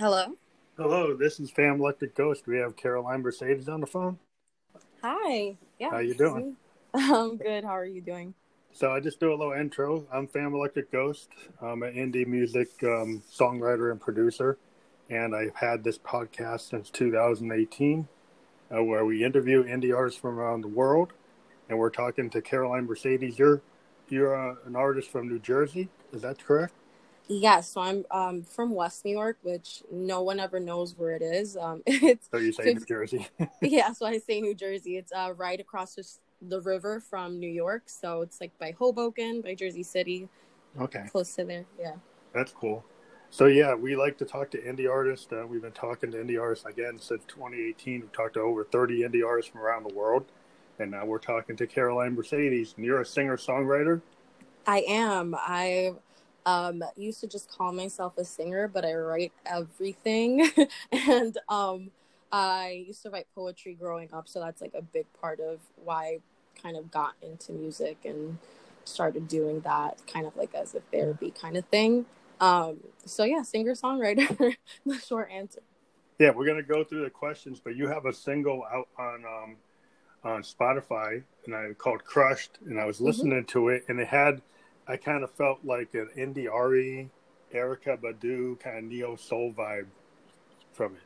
Hello. Hello, this is Fam Electric Ghost. We have Caroline Mercedes on the phone. Hi. Yeah. How you doing? I'm good. How are you doing? So I just do a little intro. I'm Fam Electric Ghost. I'm an indie music um, songwriter and producer, and I've had this podcast since 2018, uh, where we interview indie artists from around the world, and we're talking to Caroline Mercedes. You're you're uh, an artist from New Jersey. Is that correct? Yeah, so I'm um, from West New York, which no one ever knows where it is. Um, it's So you say New Jersey. yeah, so I say New Jersey. It's uh, right across the, the river from New York, so it's like by Hoboken, by Jersey City, okay, close to there. Yeah. that's cool. So yeah, we like to talk to indie artists. Uh, we've been talking to indie artists again since 2018. We've talked to over 30 indie artists from around the world, and now we're talking to Caroline Mercedes. And you're a singer songwriter. I am. I um used to just call myself a singer, but I write everything. and um I used to write poetry growing up, so that's like a big part of why I kind of got into music and started doing that kind of like as a therapy kind of thing. Um so yeah, singer songwriter, the short answer. Yeah, we're gonna go through the questions, but you have a single out on um, on Spotify, and I called "Crushed," and I was listening to it, and it had, I kind of felt like an India Arie, Erykah Badu kind of neo soul vibe from it.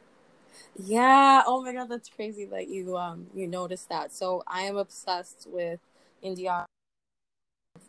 Yeah. Oh my god, that's crazy that you um you noticed that. So I am obsessed with India,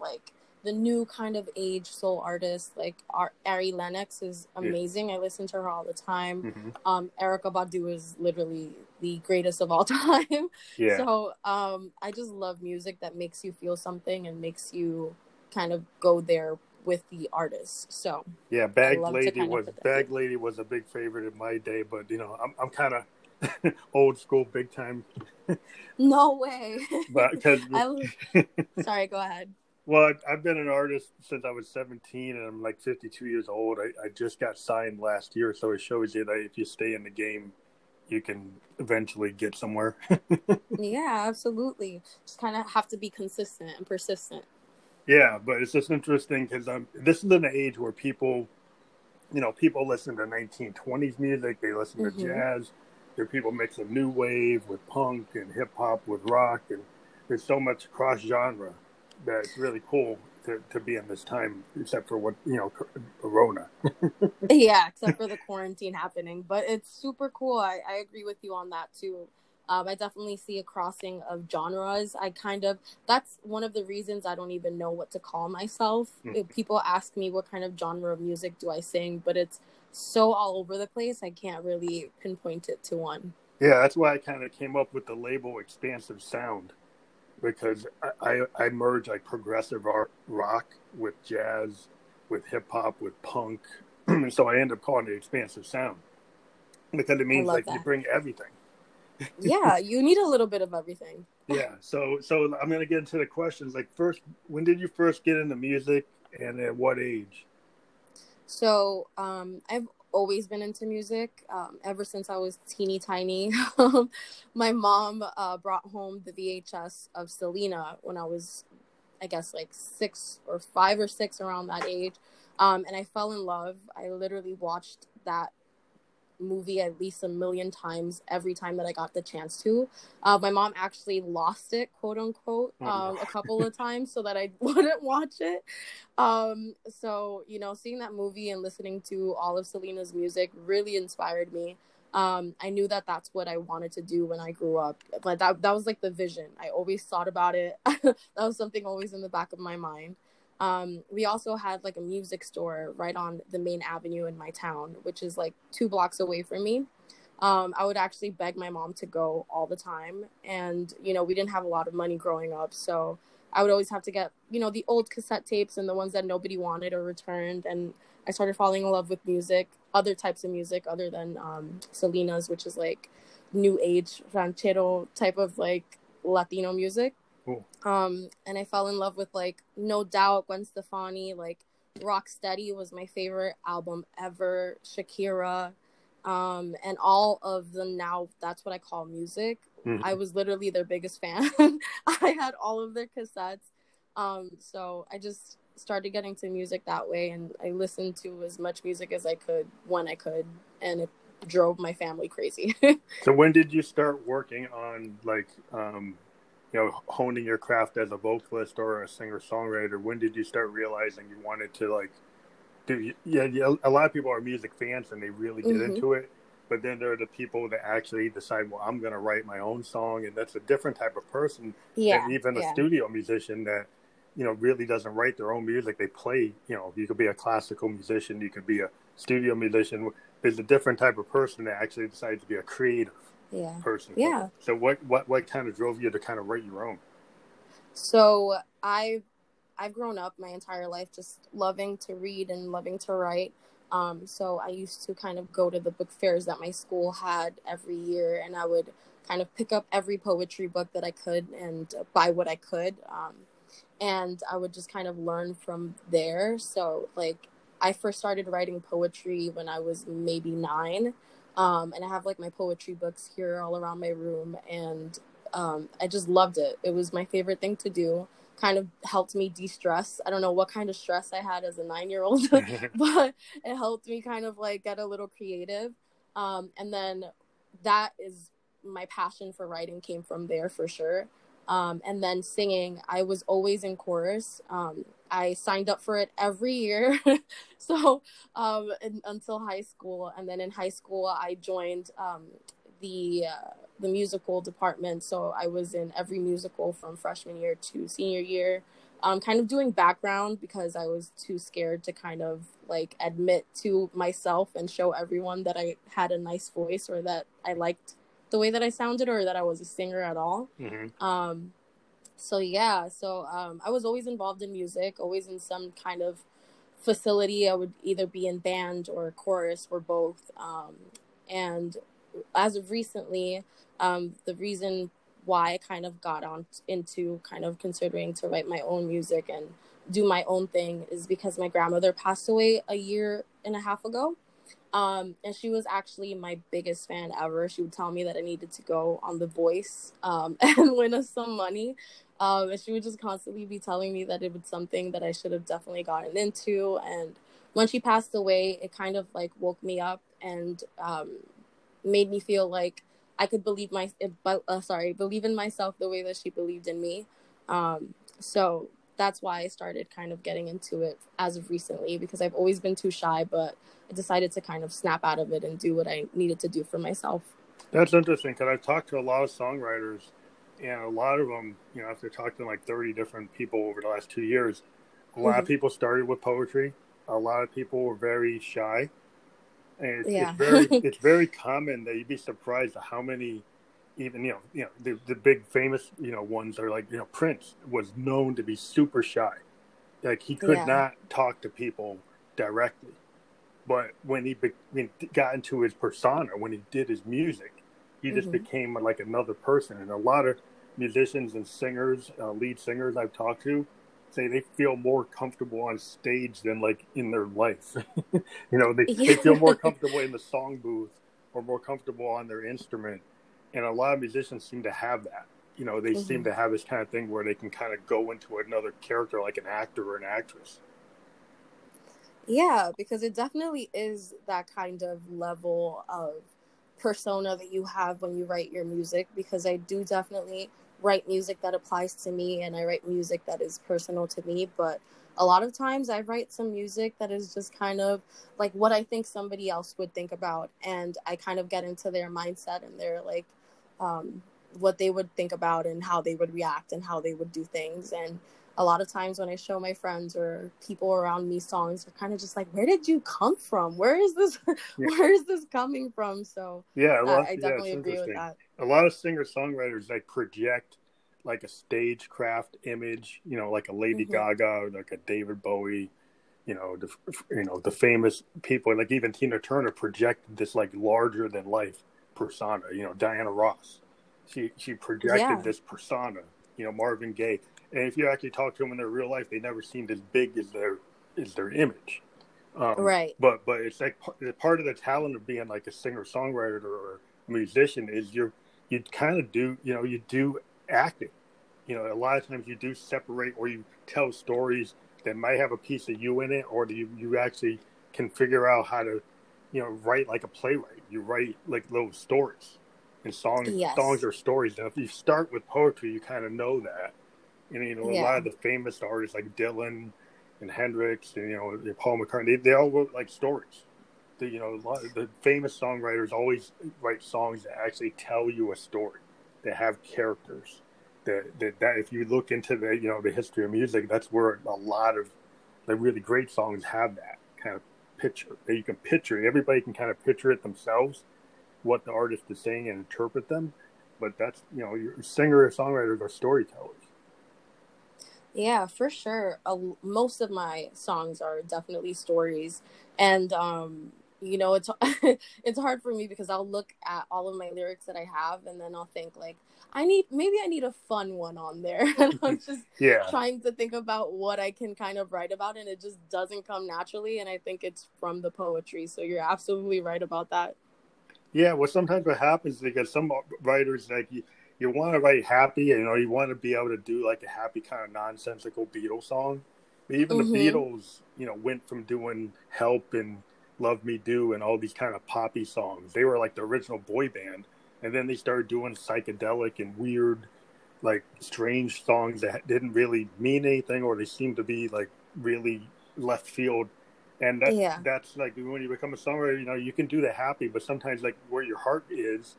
like the new kind of age soul artist. Like Ar- Ari Lennox is amazing. I listen to her all the time. hmm Um, Erykah Badu is literally the greatest of all time. Yeah, So um, I just love music that makes you feel something and makes you kind of go there with the artist. So yeah. Bag Lady was Bag Lady was a big favorite in my day, but you know, I'm I'm kind of old school, big time, no way. but because I sorry. Go ahead. Well, I've been an artist since I was 17, and I'm like 52 years old. I, I just got signed last year, so it shows you that if you stay in the game, you can eventually get somewhere. Yeah, absolutely. Just kind of have to be consistent and persistent. Yeah, but it's just interesting because I'm this is an age where people, you know, people listen to 1920s music, they listen to Mhm. jazz. There are people mixing new wave with punk and hip hop with rock, and there's so much cross genre that it's really cool to, to be in this time, except for what you know, Corona. Yeah, except for the quarantine happening. But it's super cool. I, I agree with you on that too. Um, I definitely see a crossing of genres. I kind of, that's one of the reasons I don't even know what to call myself. Mhm. People ask me what kind of genre of music do I sing, but it's so all over the place, I can't really pinpoint it to one. Yeah, that's why I kind of came up with the label "expansive sound" because I, I, I merge like progressive art, rock with jazz, with hip hop, with punk, and so I end up calling it "expansive sound" because it means like you bring everything. Yeah, you need a little bit of everything. Yeah, so so I'm gonna get into the questions. Like first, when did you first get into music, and at what age? So um, I've always been into music um, ever since I was teeny tiny. Um, My mom uh, brought home the VHS of Selena when I was, I guess, like six or five or six around that age. Um, and I fell in love. I literally watched that movie at least a million times every time that I got the chance to. Uh, my mom actually lost it, quote unquote, Oh, no. um, a couple of times so that I wouldn't watch it. Um, so, you know, seeing that movie and listening to all of Selena's music really inspired me. Um, I knew that that's what I wanted to do when I grew up. Like that, that was like the vision. I always thought about it. that was something always in the back of my mind. Um, we also had like a music store right on the main avenue in my town, which is like two blocks away from me. Um, I would actually beg my mom to go all the time. And, you know, we didn't have a lot of money growing up. So I would always have to get, you know, the old cassette tapes and the ones that nobody wanted or returned. And I started falling in love with music, other types of music other than um, Selena's, which is like new age ranchero type of like Latino music. Cool. Um, and I fell in love with like No Doubt, Gwen Stefani, like Rocksteady was my favorite album ever, Shakira, um, and all of the now that's what I call music. Mhm. I was literally their biggest fan. I had all of their cassettes. Um, so I just started getting to music that way, and I listened to as much music as I could when I could, and it drove my family crazy. so when did you start working on like um, you know honing your craft as a vocalist or a singer songwriter? When did you start realizing you wanted to like do? Yeah, yeah, a lot of people are music fans and they really get mm-hmm. into it. But then there are the people that actually decide, well, I'm going to write my own song, and that's a different type of person yeah, than even yeah. a studio musician that you know really doesn't write their own music. They play. You know, you could be a classical musician, you could be a studio musician is a different type of person that actually decides to be a creative yeah. person. Yeah. So what what what kind of drove you to kind of write your own? So I I've grown up my entire life just loving to read and loving to write. Um, so I used to kind of go to the book fairs that my school had every year, and I would kind of pick up every poetry book that I could and buy what I could. Um, and I would just kind of learn from there. So like I first started writing poetry when I was maybe nine. Um, and I have like my poetry books here all around my room. And um, I just loved it. It was my favorite thing to do. Kind of helped me de stress. I don't know what kind of stress I had as a nine year old, but it helped me kind of like get a little creative. Um, and then that is my passion for writing came from there for sure. Um, and then singing, I was always in chorus. Um, I signed up for it every year, so um, in, until high school, and then in high school, I joined um, the uh, the musical department. So I was in every musical from freshman year to senior year. Um, kind of doing background because I was too scared to kind of like admit to myself and show everyone that I had a nice voice or that I liked the way that I sounded or that I was a singer at all. Mm-hmm. Um, so yeah, so um, I was always involved in music, always in some kind of facility. I would either be in band or chorus or both. Um, and as of recently, um, the reason why I kind of got on into kind of considering to write my own music and do my own thing is because my grandmother passed away a year and a half ago. Um, and she was actually my biggest fan ever. She would tell me that I needed to go on The Voice um, and win us some money. Um, and she would just constantly be telling me that it was something that I should have definitely gotten into. And when she passed away, it kind of like woke me up and um, made me feel like I could believe my, uh, sorry, believe in myself the way that she believed in me. Um, so that's why I started kind of getting into it as of recently because I've always been too shy, but I decided to kind of snap out of it and do what I needed to do for myself. That's interesting because I've talked to a lot of songwriters, and a lot of them, you know, after talking to like 30 different people over the last two years, a lot mm-hmm. of people started with poetry. A lot of people were very shy. And it's, yeah. it's very it's very common that you'd be surprised at how many even you know you know the, the big famous you know ones are like you know Prince was known to be super shy, like he could yeah. not talk to people directly, but when he be, when he got into his persona when he did his music, he just mm-hmm. became like another person. And a lot of musicians and singers, uh, lead singers I've talked to, say they feel more comfortable on stage than like in their life. you know, they, they feel more comfortable in the song booth or more comfortable on their instrument and a lot of musicians seem to have that. You know, they mm-hmm. seem to have this kind of thing where they can kind of go into another character, like an actor or an actress. Yeah, because it definitely is that kind of level of persona that you have when you write your music. Because I do definitely write music that applies to me, and I write music that is personal to me. But a lot of times I write some music that is just kind of like what I think somebody else would think about. And I kind of get into their mindset and their like um, what they would think about and how they would react and how they would do things. And a lot of times when I show my friends or people around me songs, they're kind of just like, "Where did you come from? Where is this? Yeah. Where is this coming from?" So yeah, I, I definitely yeah, agree with that. A lot of singer songwriters like project like a stagecraft image, you know, like a Lady mm-hmm. Gaga or like a David Bowie, you know, the you know the famous people like even Tina Turner projected this like larger than life persona. You know, Diana Ross, she she projected yeah. this persona. You know, Marvin Gaye, and if you actually talk to them in their real life, they never seemed as big as their as their image. Um, right. But but it's like part of the talent of being like a singer songwriter or a musician is you're you kind of do you know you do acting you know, a lot of times you do separate or you tell stories that might have a piece of you in it, or you you actually can figure out how to, you know, write like a playwright. You write like little stories, and songs Yes. songs are stories. Now, if you start with poetry, you kind of know that. And you know, a Yeah. lot of the famous artists like Dylan and Hendrix and you know Paul McCartney, they all wrote like stories. The, you know, a lot of the famous songwriters always write songs that actually tell you a story, that have characters. That, that that if you look into the you know the history of music, that's where a lot of the really great songs have that kind of picture you can picture. it. Everybody can kind of picture it themselves, what the artist is saying and interpret them. But that's you know, your singer or songwriters are storytellers. Yeah, for sure. Uh, most of my songs are definitely stories, and um, you know, it's it's hard for me because I'll look at all of my lyrics that I have, and then I'll think like, I need maybe I need a fun one on there, and I'm just Yeah, trying to think about what I can kind of write about, and it just doesn't come naturally. And I think it's from the poetry. So you're absolutely right about that. Yeah, well, sometimes what happens is because some writers like you, you want to write happy, you know, you want to be able to do like a happy kind of nonsensical Beatles song. But even Mhm. the Beatles, you know, went from doing "Help" and "Love Me Do" and all these kind of poppy songs. They were like the original boy band, and then they started doing psychedelic and weird, like strange songs that didn't really mean anything, or they seemed to be like really left field. And that, Yeah. that's like when you become a songwriter you know you can do the happy but sometimes like where your heart is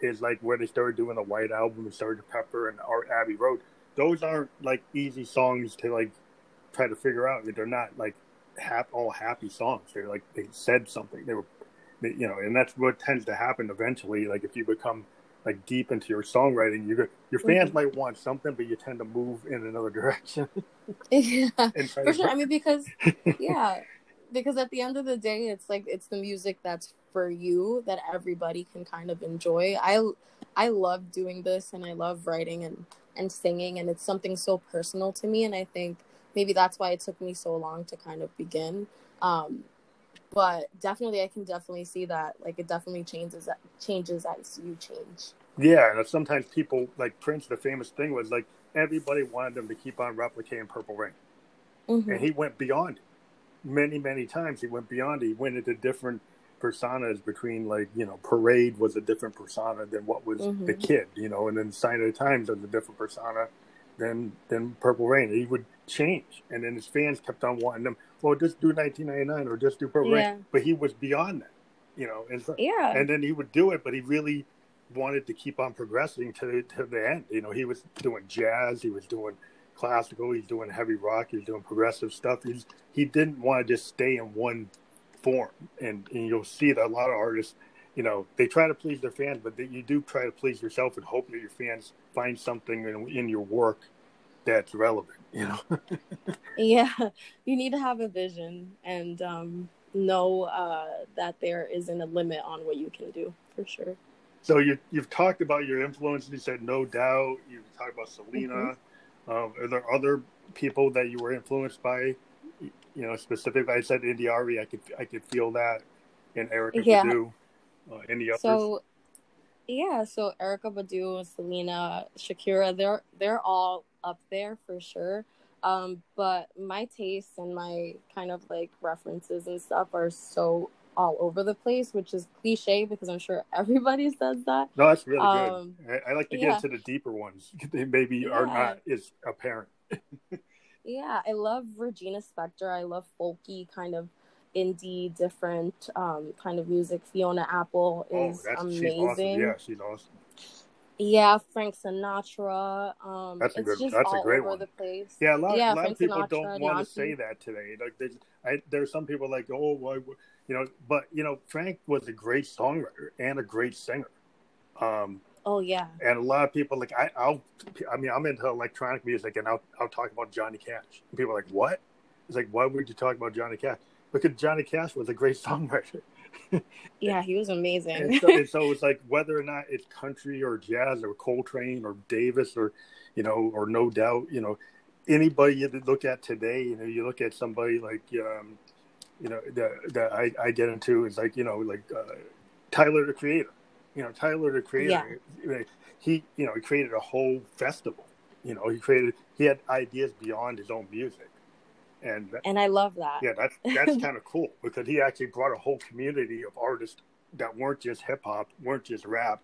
is like where they started doing the white album and started pepper and Art abbey road. Those aren't like easy songs to like try to figure out. They're not like hap- all happy songs. They're like they said something. They were you know and that's what tends to happen eventually like if you become like deep into your songwriting you your fans Mhm. might want something but you tend to move in another direction yeah, for sure. I mean, because yeah, because at the end of the day, it's like it's the music that's for you that everybody can kind of enjoy. I I love doing this and I love writing and and singing and it's something so personal to me and I think maybe that's why it took me so long to kind of begin. Um but definitely I can definitely see that like it definitely changes changes as you change. Yeah, and sometimes people like Prince. The famous thing was like everybody wanted him to keep on replicating Purple Rain, Mhm. and he went beyond. Many, many times he went beyond. He went into different personas between like you know Parade was a different persona than what was the Mhm. kid, you know, and then Sign of the Times was a different persona than than Purple Rain. He would change, and then his fans kept on wanting them. Well, oh, just do 1999 or just do Purple Yeah. Rain, but he was beyond that, you know, and so, Yeah. and then he would do it, but he really wanted to keep on progressing to to the end. You know, he was doing jazz, he was doing classical, he's doing heavy rock, he's doing progressive stuff. He's he didn't want to just stay in one form, and, and you'll see that a lot of artists, you know, they try to please their fans, but they, you do try to please yourself and hope that your fans find something in, in your work that's relevant. You know. Yeah, you need to have a vision and um, know uh, that there isn't a limit on what you can do for sure. So you you've talked about your influences. And you said no doubt. You've talked about Selena. Um, are there other people that you were influenced by? You know, specifically, I said India Arie. I could I could feel that in Erykah Yeah. Badu. Uh, any others? So, yeah, so Erykah Badu, Selena, Shakira, they're they're all up there for sure. Um, but my tastes and my kind of like references and stuff are so all over the place, which is cliche because I'm sure everybody says that. no, that's really um, good. I, I like to get yeah. into the deeper ones. They maybe are not as apparent. Yeah, I love Regina Spektor. I love folky kind of indie, different um, kind of music. Fiona Apple Oh, is she's amazing. awesome. Yeah, she's awesome. Yeah, Frank Sinatra. Um, That's a it's good- just that's a great over one. the place. Yeah, a lot, Yeah, a lot of people Sinatra, don't want to say that today. Like, there's, I, there's some people like, oh, why, you know, but you know, Frank was a great songwriter and a great singer. Um, Oh yeah, and a lot of people like, I, I'll, I mean, I'm into electronic music, and I'll, I'll talk about Johnny Cash. And people are like, what? It's like, why would you talk about Johnny Cash? Because Johnny Cash was a great songwriter. yeah, he was amazing. and, so, and so it's like whether or not it's country or jazz or Coltrane or Davis or you know or No Doubt, you know, anybody you look at today, you know, you look at somebody like um, you know that that I, I get into is like you know like uh, Tyler the Creator, you know Tyler the Creator, he you know he created a whole festival You know, he created he had ideas beyond his own music, and and I love that. Yeah, that's that's kind of cool because he actually brought a whole community of artists that weren't just hip hop, weren't just rap.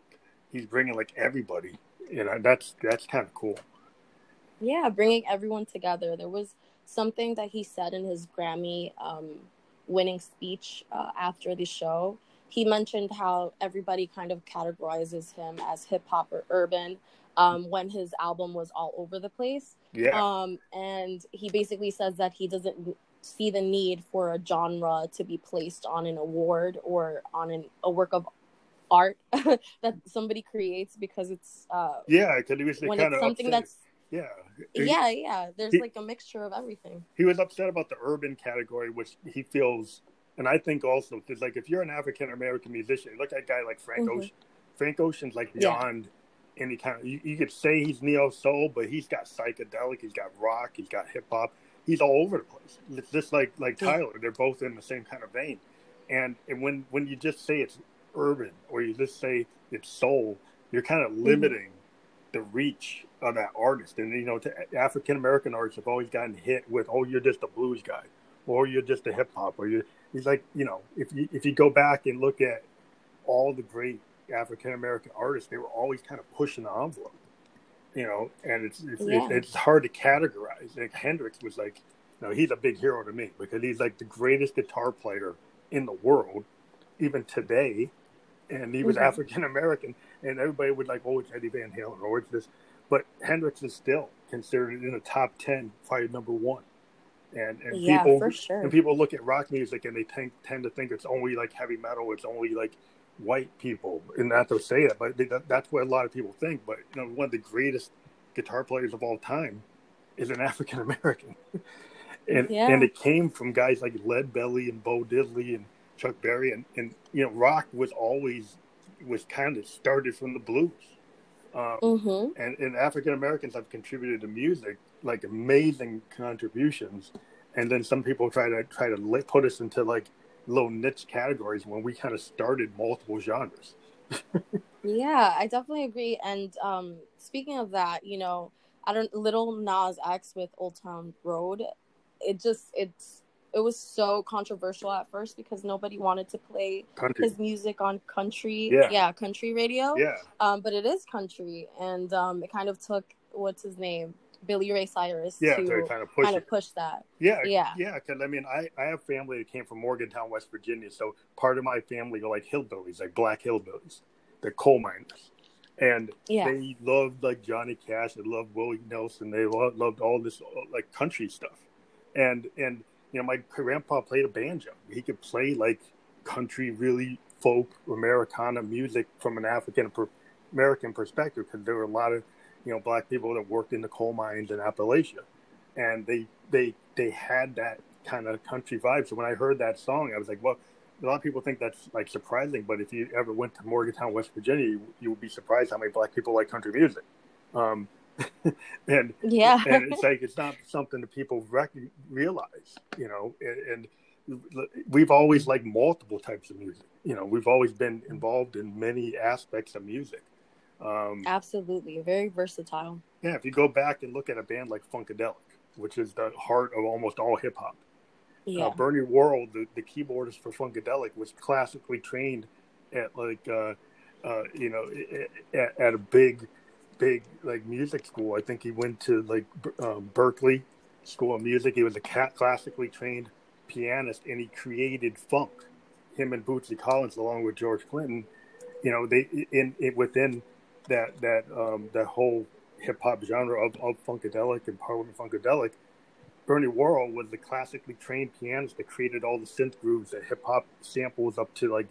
He's bringing like everybody. You know, that's that's kind of cool. Yeah, bringing everyone together. There was something that he said in his Grammy um, winning speech uh, after the show. He mentioned how everybody kind of categorizes him as hip hop or urban um, when his album was all over the place. Yeah. Um, and he basically says that he doesn't see the need for a genre to be placed on an award or on an, a work of art that somebody creates because it's uh yeah because he was when kind of something upset. that's yeah yeah yeah there's he- like a mixture of everything he was upset about the urban category, which he feels, and I think also because like if you're an African American musician, look at a guy like Frank Mhm. Ocean. Frank Ocean's like Yeah. Any kind of. You, you could say he's neo soul, but he's got psychedelic, he's got rock, he's got hip hop. He's all over the place. It's just like like Tyler. They're both in the same kind of vein. And and when when you just say it's urban or you just say it's soul, you're kind of mm-hmm. limiting the reach of that artist. And you know, African American artists have always gotten hit with, "Oh, you're just a blues guy," or "You're just a hip hop," or you. He's like, you know, if you if you go back and look at all the great African American artists, they were always kind of pushing the envelope. You know, and it's it's, Yeah. it's, it's hard to categorize. Like Hendrix was like, you know, he's a big hero to me because he's like the greatest guitar player in the world, even today. And he was Mhm. African American, and everybody would like, oh, it's Eddie Van Halen, or it's this. But Hendrix is still considered in the top ten, probably number one. And and Yeah, people sure. and people look at rock music and they think, tend to think it's only like heavy metal, it's only like white people, and not to say that, but they, that, that's what a lot of people think. But you know, one of the greatest guitar players of all time is an African American, and Yeah. and it came from guys like Lead Belly and Bo Diddley and Chuck Berry, and and you know, rock was always was kind of started from the blues. Um, mm-hmm. and, and African Americans have contributed to music like amazing contributions, and then some people try to try to put us into like little niche categories when we kind of started multiple genres. Yeah, I definitely agree. And um, speaking of that, you know, I don't Lil Nas X with Old Town Road. It just it's it was so controversial at first because nobody wanted to play Country, his music on country Yeah. country radio. yeah, Um, but it is country, and um, it kind of took what's his name, Billy Ray Cyrus, yeah, to to kind of push kind of push that. Yeah, Yeah. yeah. Because I mean, I I have family that came from Morgantown, West Virginia, so part of my family are like hillbillies, like black hillbillies, they're coal miners, and Yeah, they loved like Johnny Cash. They loved Willie Nelson. They loved, loved all this like country stuff. And and you know, my grandpa played a banjo. He could play like country, really folk Americana music from an African per- American perspective because there were a lot of you know black people that worked in the coal mines in Appalachia, and they they they had that kind of country vibe. So when I heard that song, I was like, well. A lot of people think that's like surprising, but if you ever went to Morgantown, West Virginia, you, you would be surprised how many black people like country music. Um, and yeah, and it's like it's not something that people rec- realize, you know. And, and we've always liked multiple types of music. You know, we've always been involved in many aspects of music. Um, absolutely, very versatile. yeah, if you go back and look at a band like Funkadelic, which is the heart of almost all hip hop, Yeah, uh, Bernie Worrell, the, the keyboardist for Funkadelic, was classically trained at like uh, uh, you know at, at a big, big like music school. I think he went to like um, Berklee School of Music. He was a cat classically trained pianist, and he created funk. Him and Bootsy Collins, along with George Clinton, you know, they in, in within that that um, that whole hip hop genre of, of funkadelic and Parliament funkadelic. Bernie Worrell was the classically trained pianist that created all the synth grooves that hip hop samples up to like,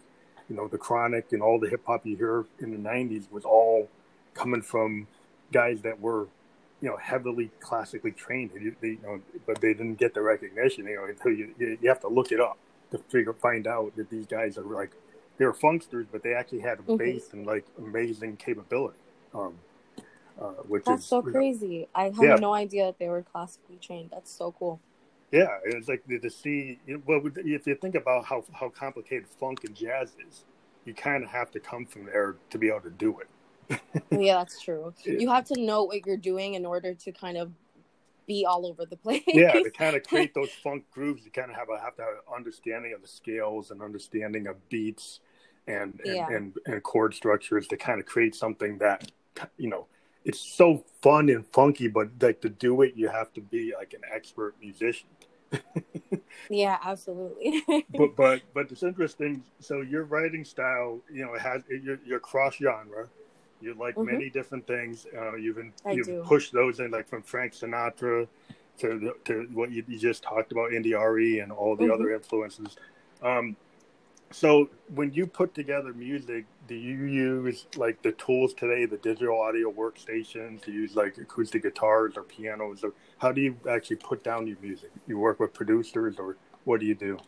you know, the Chronic and all the hip hop you hear in the '90s was all coming from guys that were, you know, heavily classically trained. They, they, you know, but they didn't get the recognition, you know, until you you you have to look it up to figure find out that these guys are like they were funksters, but they actually had a Mhm. bass and like amazing capability. Um, uh, which that's is so you know, crazy. I had Yeah. no idea that they were classically trained. That's so cool. Yeah, it's like to, to see. You know, well, if you think about how how complicated funk and jazz is, you kind of have to come from there to be able to do it. yeah, that's true. You have to know what you're doing in order to kind of be all over the place. Yeah, to kind of create those funk grooves, you kind of have a, have to have an understanding of the scales and understanding of beats and and, Yeah. and and chord structures to kind of create something that you know it's so fun and funky, but like to do it, you have to be like an expert musician. yeah, absolutely. but but but it's interesting. So your writing style, you know, it has you're, you're cross genre. You like Mhm. many different things. Uh, you've been, you've do. pushed those in, like from Frank Sinatra to the, to what you, you just talked about, India Arie and all the Mhm. other influences. Um, so when you put together music, do you use like the tools today, the digital audio workstations? Do you use like acoustic guitars or pianos, or how do you actually put down your music? You work with producers, or what do you do?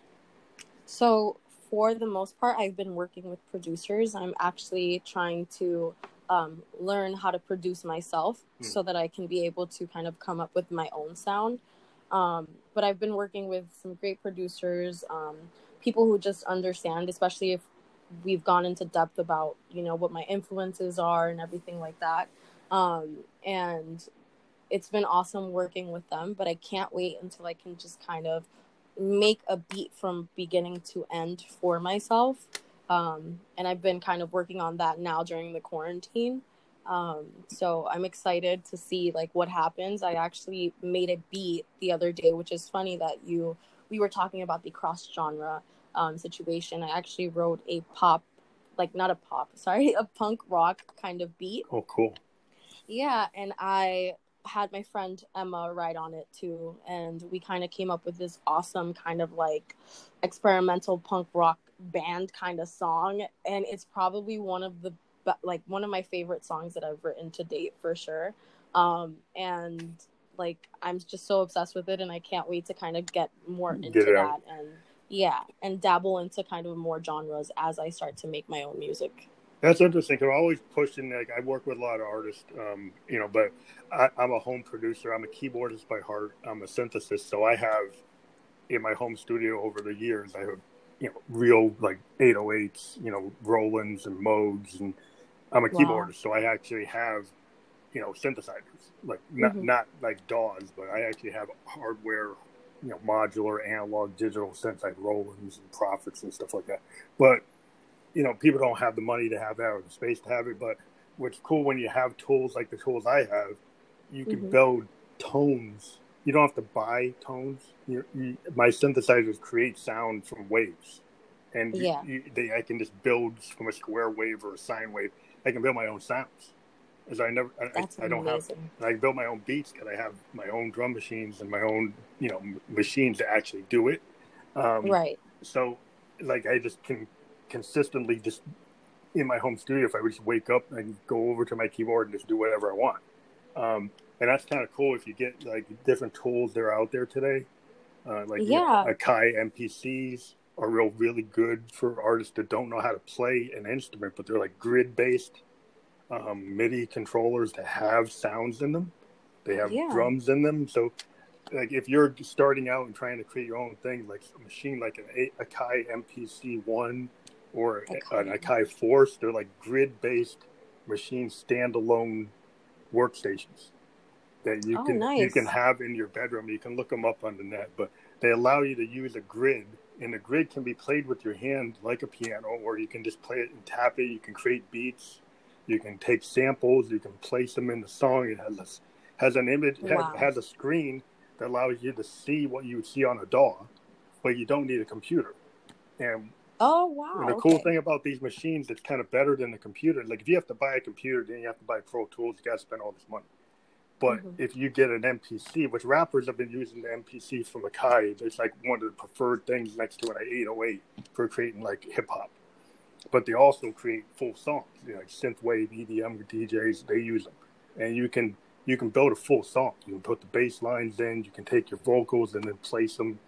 So, for the most part, I've been working with producers. I'm actually trying to um, learn how to produce myself Hmm. so that I can be able to kind of come up with my own sound. Um, but I've been working with some great producers, um, people who just understand, especially if we've gone into depth about, you know, what my influences are and everything like that. Um, and it's been awesome working with them, but I can't wait until I can just kind of make a beat from beginning to end for myself. Um, and I've been kind of working on that now during the quarantine. Um, so I'm excited to see like what happens. I actually made a beat the other day, which is funny that you we were talking about the cross genre um, situation. I actually wrote a pop, like not a pop, sorry, a punk rock kind of beat. Oh, cool. Yeah, and I had my friend Emma write on it too, and we kind of came up with this awesome kind of like experimental punk rock band kind of song, and it's probably one of the like one of my favorite songs that I've written to date for sure. Um, and like I'm just so obsessed with it, and I can't wait to kind of get more into it that and yeah, and dabble into kind of more genres as I start to make my own music. That's interesting. Cause I'm always pushing. Like I work with a lot of artists, um, you know, but I, I'm a home producer. I'm a keyboardist by heart. I'm a synthesist, so I have in my home studio over the years. I have you know real like 808s, you know Rolands and Modes, and I'm a Wow. keyboardist, so I actually have you know synthesizers, like not Mhm. not like DAWs, but I actually have hardware, you know, modular analog digital synths like Rolands and Prophets and stuff like that. But you know, people don't have the money to have that or the space to have it. But what's cool when you have tools like the tools I have, you can Mhm. build tones. You don't have to buy tones. You, you, my synthesizers create sound from waves, and Yeah. you, they, I can just build from a square wave or a sine wave. I can build my own sounds. As I never, I, That's I don't have I built my own beats because I have my own drum machines and my own, you know, m- machines to actually do it. Um, right. So, like, I just can consistently just in my home studio. If I would just wake up and go over to my keyboard and just do whatever I want, um, and that's kind of cool if you get like different tools that are out there today. Uh, like you know, Yeah. Akai MPCs are real really good for artists that don't know how to play an instrument, but they're like grid based um, MIDI controllers that have sounds in them. They have Yeah. drums in them. So, like, if you're starting out and trying to create your own thing, like a machine like an A- Akai MPC one or an Akai. Force, they're like grid based machine standalone workstations that you Oh, can you can have in your bedroom. You can look them up on the net, but they allow you to use a grid, and the grid can be played with your hand like a piano, or you can just play it and tap it. You can create beats. You can take samples. You can place them in the song. It has a, has an image. Wow. Has, has a screen that allows you to see what you would see on a DAW, but you don't need a computer. And Oh wow. and the cool thing about these machines, it's kind of better than the computer. Like if you have to buy a computer, then you have to buy Pro Tools. You got to spend all this money. But Mhm. if you get an MPC, which rappers have been using the MPC from Akai, it's like one of the preferred things next to an 808 for creating like hip hop. But they also create full songs, you know, like synthwave, EDM DJs. They use them, and you can you can build a full song. You can put the bass lines in. You can take your vocals and then place them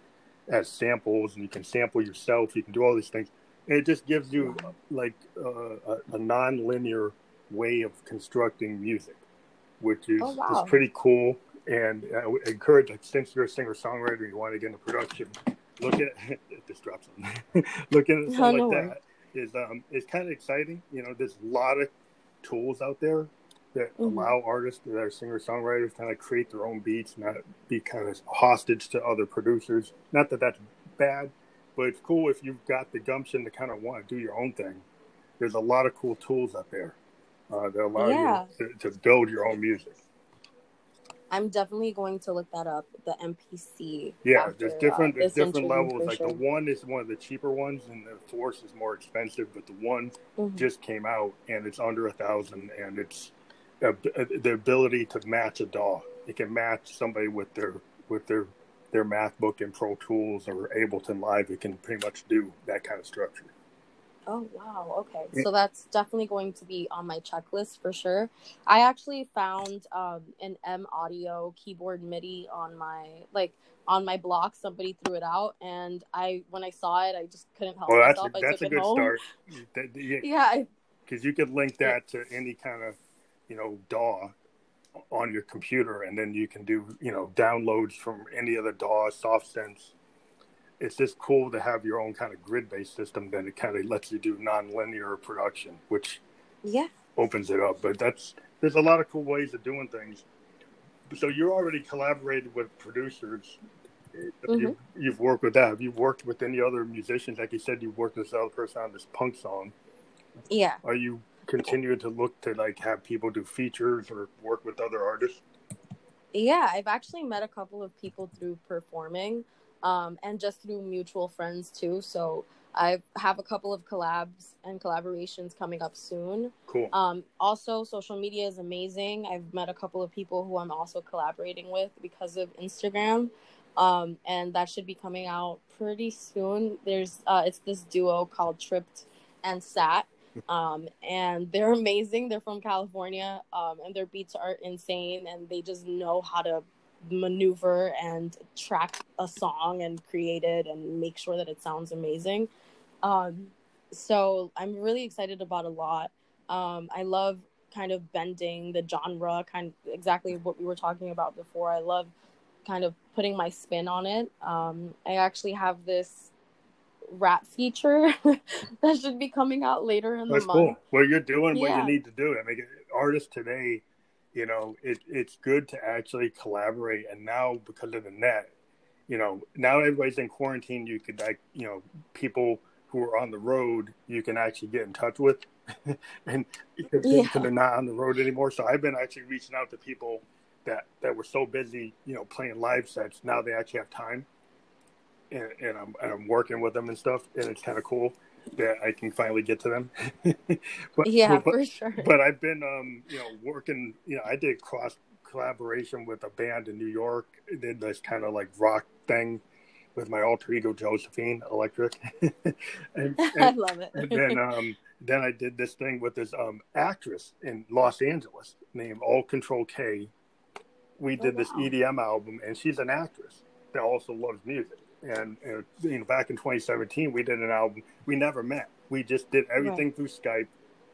as samples, and you can sample yourself. You can do all these things. And it just gives you like uh, a, a non-linear way of constructing music, which is, Oh, wow. is pretty cool. And I would encourage, like, since you're a singer-songwriter, you want to get into production, look at this drops on. look at something no like worries. that is um, is kind of exciting. You know, there's a lot of tools out there that mm-hmm. allow artists that are singer songwriters to kind of create their own beats, not be kind of hostage to other producers. Not that that's bad, but it's cool if you've got the gumption to kind of want to do your own thing. There's a lot of cool tools out there uh, that allow yeah. you to, to build your own music. I'm definitely going to look that up. The MPC. Yeah, after, there's different uh, there's different levels. Like sure. the one is one of the cheaper ones, and the Force is more expensive. But the one mm-hmm. just came out, and it's under a thousand, and it's uh, the ability to match a DAW. It can match somebody with their with their their MacBook and Pro Tools or Ableton Live. It can pretty much do that kind of structure. Oh wow, okay. So that's definitely going to be on my checklist for sure. I actually found um, an M Audio keyboard MIDI on my like on my block. Somebody threw it out, and I when I saw it, I just couldn't help well, myself. That's a, that's a good home. start. That, yeah, because you could link that to any kind of you know DAW on your computer, and then you can do you know downloads from any other DAW, soft synths it's just cool to have your own kind of grid based system that it kind of lets you do non-linear production which yeah. opens it up. But that's there's a lot of cool ways of doing things. So you're already collaborated with producers. Mm-hmm. you, you've worked with that. Have you worked with any other musicians? Like you said you worked with this other person on this punk song. Yeah. Are you continuing to look to like have people do features or work with other artists? Yeah i've actually met a couple of people through performing um, and just through mutual friends too. So I have a couple of collabs and collaborations coming up soon. Cool. Um, also, social media is amazing. I've met a couple of people who I'm also collaborating with because of Instagram, um, and that should be coming out pretty soon. There's uh, it's this duo called Tripped and Sat. Um, and they're amazing. They're from California, um, and their beats are insane, and they just know how to maneuver and track a song and create it and make sure that it sounds amazing. Um, so I'm really excited about a lot. Um, I love kind of bending the genre, kind of exactly what we were talking about before. I love kind of putting my spin on it. Um, I actually have this rap feature that should be coming out later in That's the month. Cool. Well, you're doing yeah. what you need to do. I mean, artists today you know, it, it's good to actually collaborate. And now because of the net, you know, now everybody's in quarantine. You could like, you know, people who are on the road, you can actually get in touch with, and because yeah. they're not on the road anymore. So I've been actually reaching out to people that that were so busy, you know, playing live sets. Now they actually have time, and, and I'm and I'm working with them and stuff, and it's kind of cool that I can finally get to them. but, yeah, but, for sure. But I've been, um, you know, working. You know, I did cross collaboration with a band in New York. I did this kind of like rock thing with my alter ego Josephine Electric. and, and, I love it. and then, um, then I did this thing with this um, actress in Los Angeles named All Control K. We did oh, wow. this EDM album, and she's an actress that also loves music and, and you know back in 2017 we did an album we never met we just did everything right. through skype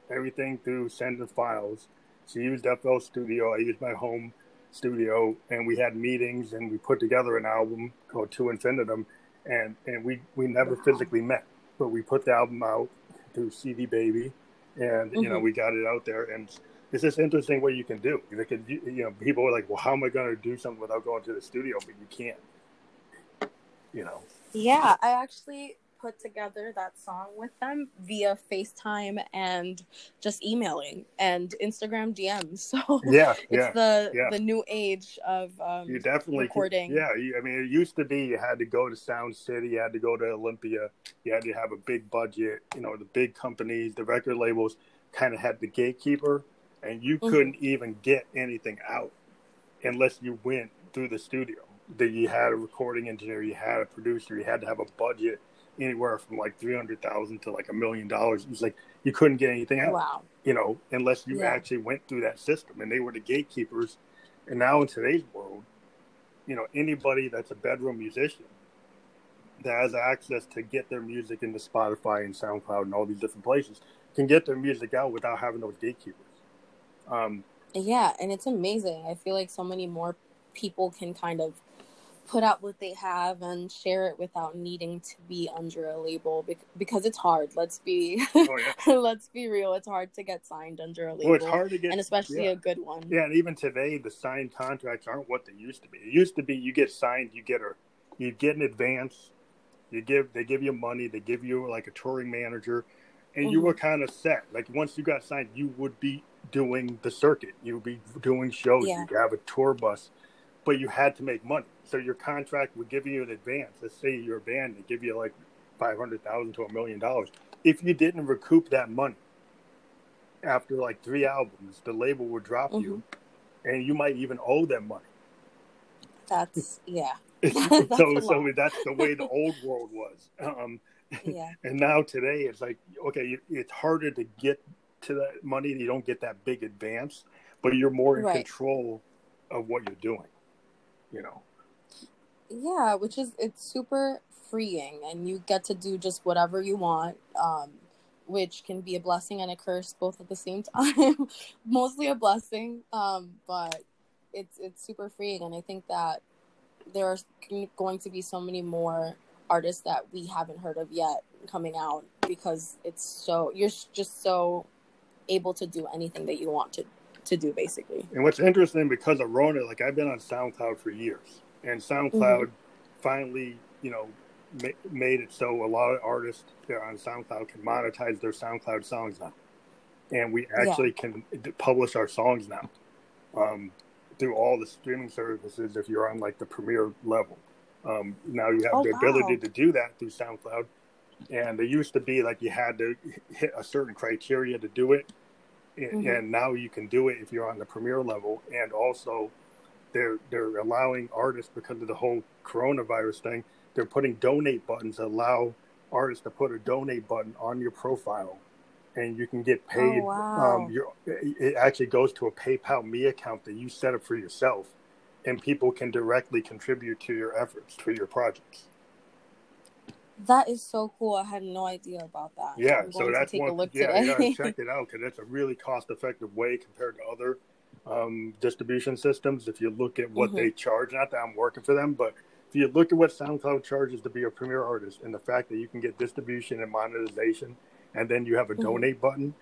everything through sending files she used fl studio i used my home studio and we had meetings and we put together an album called to infinitum and and we we never physically met but we put the album out through cd baby and mm-hmm. you know mm-hmm. we got it out there and it's just interesting what you can do. You can, you know, people are like, "Well, how am I going to do something without going to the studio?" But you can't you know. Yeah, I actually put together that song with them via FaceTime and just emailing and Instagram DMs. So yeah, it's yeah, the yeah. the new age of um, you definitely recording. Can, yeah, I mean, it used to be you had to go to Sound City, you had to go to Olympic, you had to have a big budget. You know, the big companies, the record labels, kind of had the gatekeeper, and you mm-hmm. couldn't even get anything out unless you went through the studio that you had a recording engineer, you had a producer, you had to have a budget anywhere from like three hundred thousand to like a million dollars. It was like you couldn't get anything out. Wow. You know, unless you yeah. actually went through that system, and they were the gatekeepers. And now in today's world, you know, anybody that's a bedroom musician that has access to get their music into Spotify and SoundCloud and all these different places can get their music out without having those gatekeepers. Um, yeah, and it's amazing. I feel like so many more people can kind of put out what they have and share it without needing to be under a label because it's hard let's be oh, yeah. let's be real it's hard to get signed under a label well, it's hard to get and especially yeah. a good one yeah and even today the signed contracts aren't what they used to be it used to be you get signed you get a you get an advance you give they give you money they give you like a touring manager and mm-hmm. you were kind of set like once you got signed you would be doing the circuit you would be doing shows yeah. you have a tour bus but you had to make money. So your contract would give you an advance. Let's say you're a band, they give you like five hundred thousand to a million dollars. If you didn't recoup that money after like three albums, the label would drop mm-hmm. you, and you might even owe them money. That's yeah. that's so so that's the way the old world was. Um, yeah. And now today it's like okay, it's harder to get to that money. You don't get that big advance, but you're more in right. control of what you're doing you know. Yeah, which is it's super freeing, and you get to do just whatever you want. Um, which can be a blessing and a curse both at the same time. Mostly a blessing, um, but it's it's super freeing, and I think that there are going to be so many more artists that we haven't heard of yet coming out because it's so you're just so able to do anything that you want to to do basically. And what's interesting because of Rona, like I've been on SoundCloud for years, and SoundCloud mm-hmm. finally, you know, ma- made it so a lot of artists that are on SoundCloud can monetize their SoundCloud songs now, and we actually yeah. can publish our songs now um, through all the streaming services. If you're on like the premier level, um, now you have oh, the wow. ability to do that through SoundCloud. And it used to be like you had to hit a certain criteria to do it mm-hmm. and now you can do it if you're on the premier level and also they're they're allowing artists because of the whole coronavirus thing they're putting donate buttons that allow artists to put a donate button on your profile and you can get oh, paid oh, wow. um, it actually goes to a paypal me account that you set up for yourself and people can directly contribute to your efforts to your projects that is so cool. I had no idea about that. Yeah, so that's one. yeah, yeah, check it out because it's a really cost-effective way compared to other um, distribution systems. If you look at what mm-hmm. they charge, not that I'm working for them, but if you look at what SoundCloud charges to be a premier artist, and the fact that you can get distribution and monetization, and then you have a mm-hmm. donate button,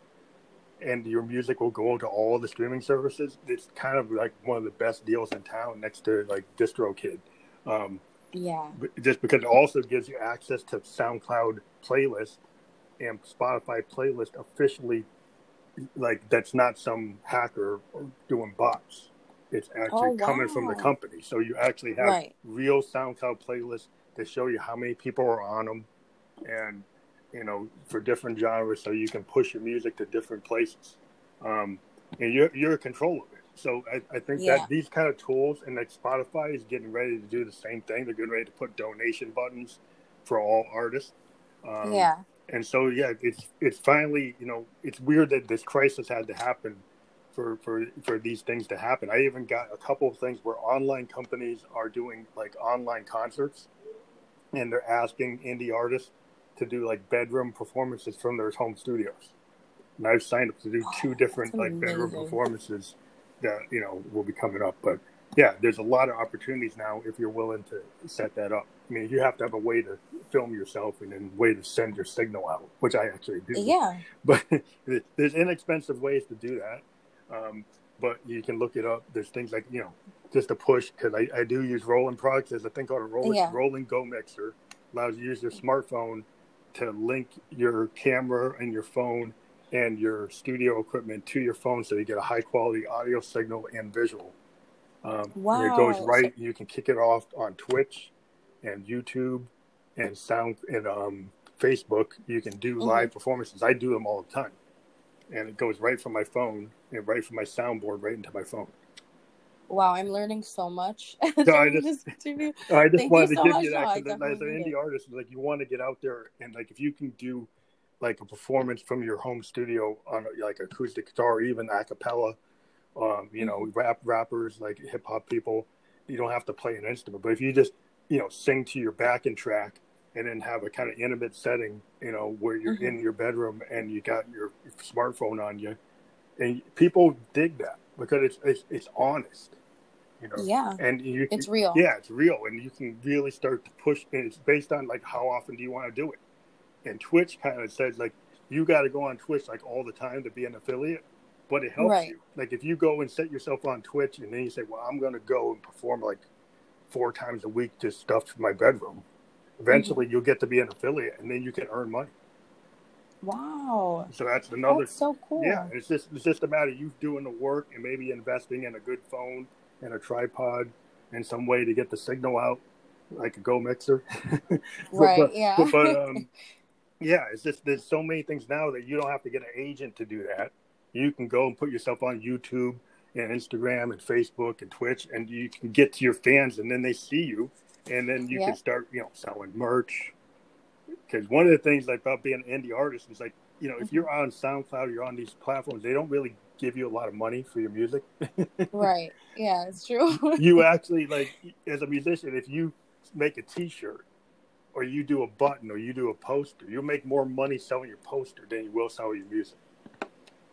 and your music will go to all the streaming services. It's kind of like one of the best deals in town, next to like DistroKid. Um, yeah. Just because it also gives you access to SoundCloud playlist and Spotify playlist officially, like that's not some hacker doing bots. It's actually oh, wow. coming from the company. So you actually have right. real SoundCloud playlists that show you how many people are on them, and you know for different genres, so you can push your music to different places. Um, and you're you're in control of it. So I, I think yeah. that these kind of tools and like Spotify is getting ready to do the same thing. They're getting ready to put donation buttons for all artists. Um, yeah. And so yeah, it's it's finally you know it's weird that this crisis had to happen for for for these things to happen. I even got a couple of things where online companies are doing like online concerts, and they're asking indie artists to do like bedroom performances from their home studios. And I've signed up to do two different like bedroom performances that you know will be coming up. But yeah, there's a lot of opportunities now if you're willing to set that up. I mean, you have to have a way to film yourself and then way to send your signal out, which I actually do. Yeah. But there's inexpensive ways to do that. Um, but you can look it up. There's things like you know just a push because I, I do use Roland products. There's a thing called a Roland, yeah. Roland Go Mixer, allows you to use your smartphone to link your camera and your phone and your studio equipment to your phone so you get a high quality audio signal and visual. Um, wow. it goes right. You can kick it off on Twitch and YouTube and sound and um, Facebook. You can do mm-hmm. live performances. I do them all the time, and it goes right from my phone and right from my soundboard right into my phone. Wow, I'm learning so much. So I just, I just wanted to so give you that because as an indie artist, like you want to get out there and like if you can do like a performance from your home studio on like acoustic guitar, or even a cappella. Um, you know, rap rappers like hip hop people, you don't have to play an instrument, but if you just you know sing to your backing track and then have a kind of intimate setting, you know, where you're mm-hmm. in your bedroom and you got your smartphone on you, and people dig that because it's it's, it's honest. You know, Yeah. and you It's real. yeah, it's real, and you can really start to push. And it's based on like how often do you want to do it. And Twitch kind of says like you got to go on Twitch like all the time to be an affiliate, but it helps Right. you. Like if you go and set yourself on Twitch, and then you say, "Well, I'm going to go and perform like four times a week, just stuff my bedroom." Eventually, Mm-hmm. you'll get to be an affiliate, and then you can earn money. Wow. So that's another. That's so cool. Yeah, it's just it's just a matter of you doing the work and maybe investing in a good phone and a tripod and some way to get the signal out, like a Go mixer. Right, but- yeah. But, but, um, yeah, it's just there's so many things now that you don't have to get an agent to do that. You can go and put yourself on YouTube and Instagram and Facebook and Twitch, and you can get to your fans, and then they see you, and then you Yeah. can start, you know, selling merch. Because one of the things like about being an indie artist is like, you know, Mm-hmm. if you're on SoundCloud, or you're on these platforms, they don't really give you a lot of money for your music. Right. Yeah, it's true. you actually like as a musician, if you make a T-shirt or you do a button or you do a poster, you'll make more money selling your poster than you will selling your music.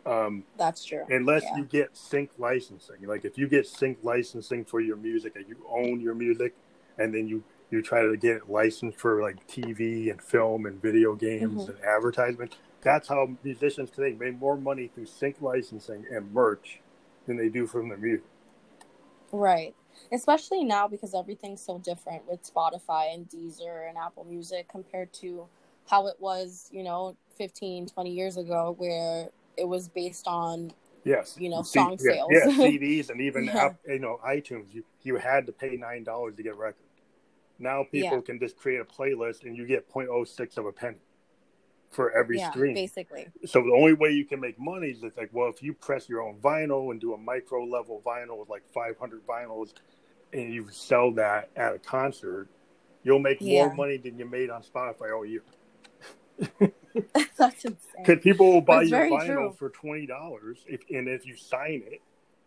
Um, That's true. unless Yeah. you get sync licensing, like if you get sync licensing for your music and you own your music, and then you you try to get it licensed for like TV and film and video games Mhm. and advertisement. That's how musicians today make more money through sync licensing and merch than they do from their music. Right. Especially now because everything's so different with Spotify and Deezer and Apple Music compared to how it was, you know, 15, 20 years ago where it was based on Yes, you know, C- song yeah, sales. Yeah, CDs and even Yeah. app, you know iTunes. You you had to pay nine dollars to get a record. Now people can just create a playlist and you get 0.06 of a penny for every yeah, stream. basically. So the only way you can make money is it's like, well, if you press your own vinyl and do a micro level vinyl with like 500 vinyls, and you sell that at a concert, you'll make more money than you made on Spotify all year. That's insane. Because people buy That's your vinyl true. for twenty dollars, if and if you sign it,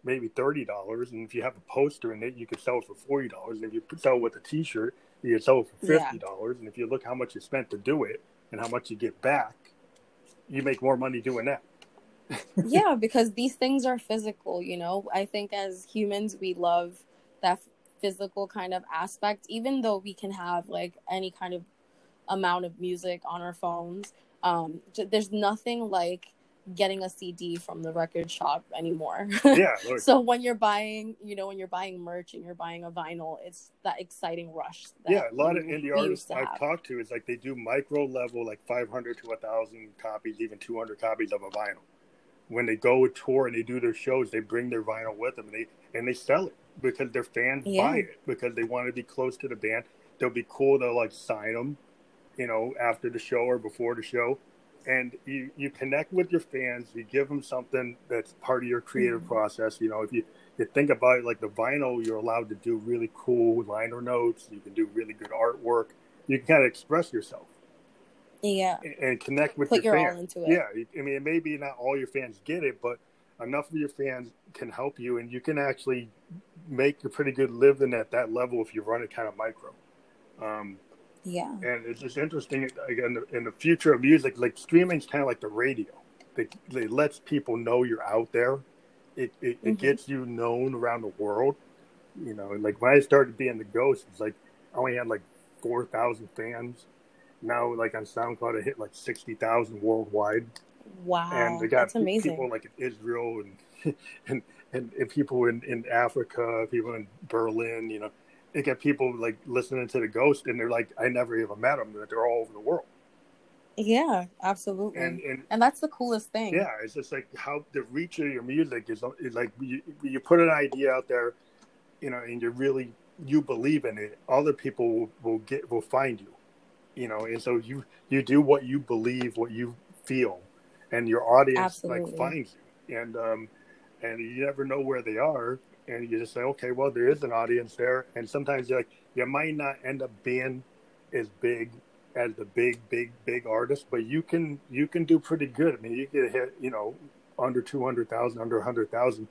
maybe thirty dollars, and if you have a poster in it, you could sell it for forty dollars. And if you sell it with a T-shirt, you could sell it for fifty dollars. And if you look how much you spent to do it and how much you get back, you make more money doing that. yeah, because these things are physical, you know. I think as humans, we love that physical kind of aspect, even though we can have like any kind of amount of music on our phones. Um, j- there's nothing like getting a CD from the record shop anymore. Yeah, so when you're buying, you know, when you're buying merch and you're buying a vinyl, it's that exciting rush. That yeah. A lot of indie artists I've have. talked to is like they do micro level, like five hundred to thousand copies, even two hundred copies of a vinyl. When they go to tour and they do their shows, they bring their vinyl with them and they and they sell it because their fans Yeah. buy it because they want to be close to the band. They'll be cool They'll like sign them, you know, after the show or before the show. And you, you connect with your fans. You give them something that's part of your creative Mhm. process. You know, if you, you think about it, like the vinyl, you're allowed to do really cool liner notes. You can do really good artwork. You can kind of express yourself Yeah, and, and connect with put your your fans. all into it. Yeah, I mean, maybe not all your fans get it, but enough of your fans can help you, and you can actually make a pretty good living at that level if you run it kind of micro. Um, yeah, and it's just interesting again in the, in the future of music, like streaming is kind of like the radio. It, it lets people know you're out there. It it, it Mhm. gets you known around the world. You know, like when I started being the Ghost, it's like I only had like four thousand fans. Now, like on SoundCloud, I hit like sixty thousand worldwide wow, and they got that's amazing. people like in Israel and and, and, and people in, in Africa, people in Berlin, you know, they get people like listening to the Ghost, and they're like, I never even met them, but they're all over the world, Yeah, absolutely. and and and that's the coolest thing. yeah, it's just like how the reach of your music is, like you, you put an idea out there, you know, and you really you believe in it, other people will, will get will find you, you know, and so you you do what you believe, what you feel, and your audience like finds you, and um, and you never know where they are, and you just say, okay, well, there is an audience there, and sometimes you're like you might not end up being as big as the big, big, big artist, but you can you can do pretty good. I mean, you get hit, you know, under two hundred thousand, under 100,000,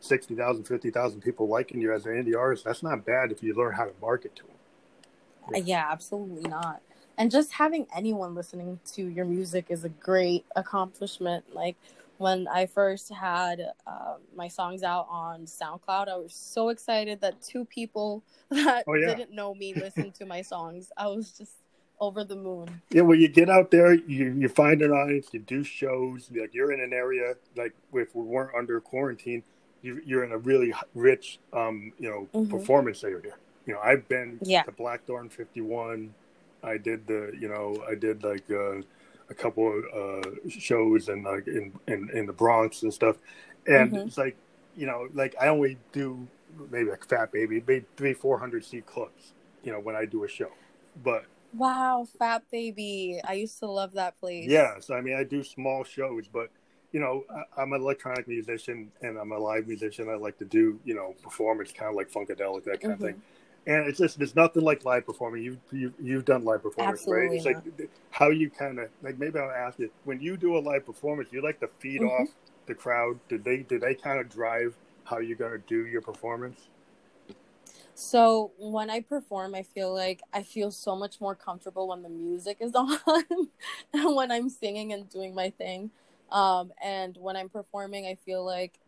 60,000, 50,000 people liking you as an indie artist. That's not bad if you learn how to market to them. Uh, Yeah, absolutely not. And just having anyone listening to your music is a great accomplishment. Like when I first had uh, my songs out on SoundCloud, I was so excited that two people that Oh, yeah. didn't know me listened to my songs. I was just over the moon. Yeah, well, you get out there, you you find an audience, you do shows. Like you're in an area like if we weren't under quarantine, you, you're in a really rich, um, you know, Mhm. performance area. You know, I've been Yeah. to Blackthorn 51. I did the, you know, I did like uh, a couple of uh, shows in like in, in in the Bronx and stuff, and Mhm. it's like, you know, like I only do maybe like Fat Baby, maybe three, four hundred seat clubs. You know, when I do a show, but Wow, Fat Baby. I used to love that place. Yes, yeah, so, I mean I do small shows, but you know I, I'm an electronic musician and I'm a live musician. I like to do you know performance, kind of like funkadelic, that kind of thing. And it's just there's nothing like live performing. You you you've done live performance, Absolutely right? It's like how you kind of like maybe I'll ask you when you do a live performance, you like to feed Mhm. off the crowd. Did they did they kind of drive how you're gonna do your performance? So when I perform, I feel like I feel so much more comfortable when the music is on and when I'm singing and doing my thing. Um, and when I'm performing, I feel like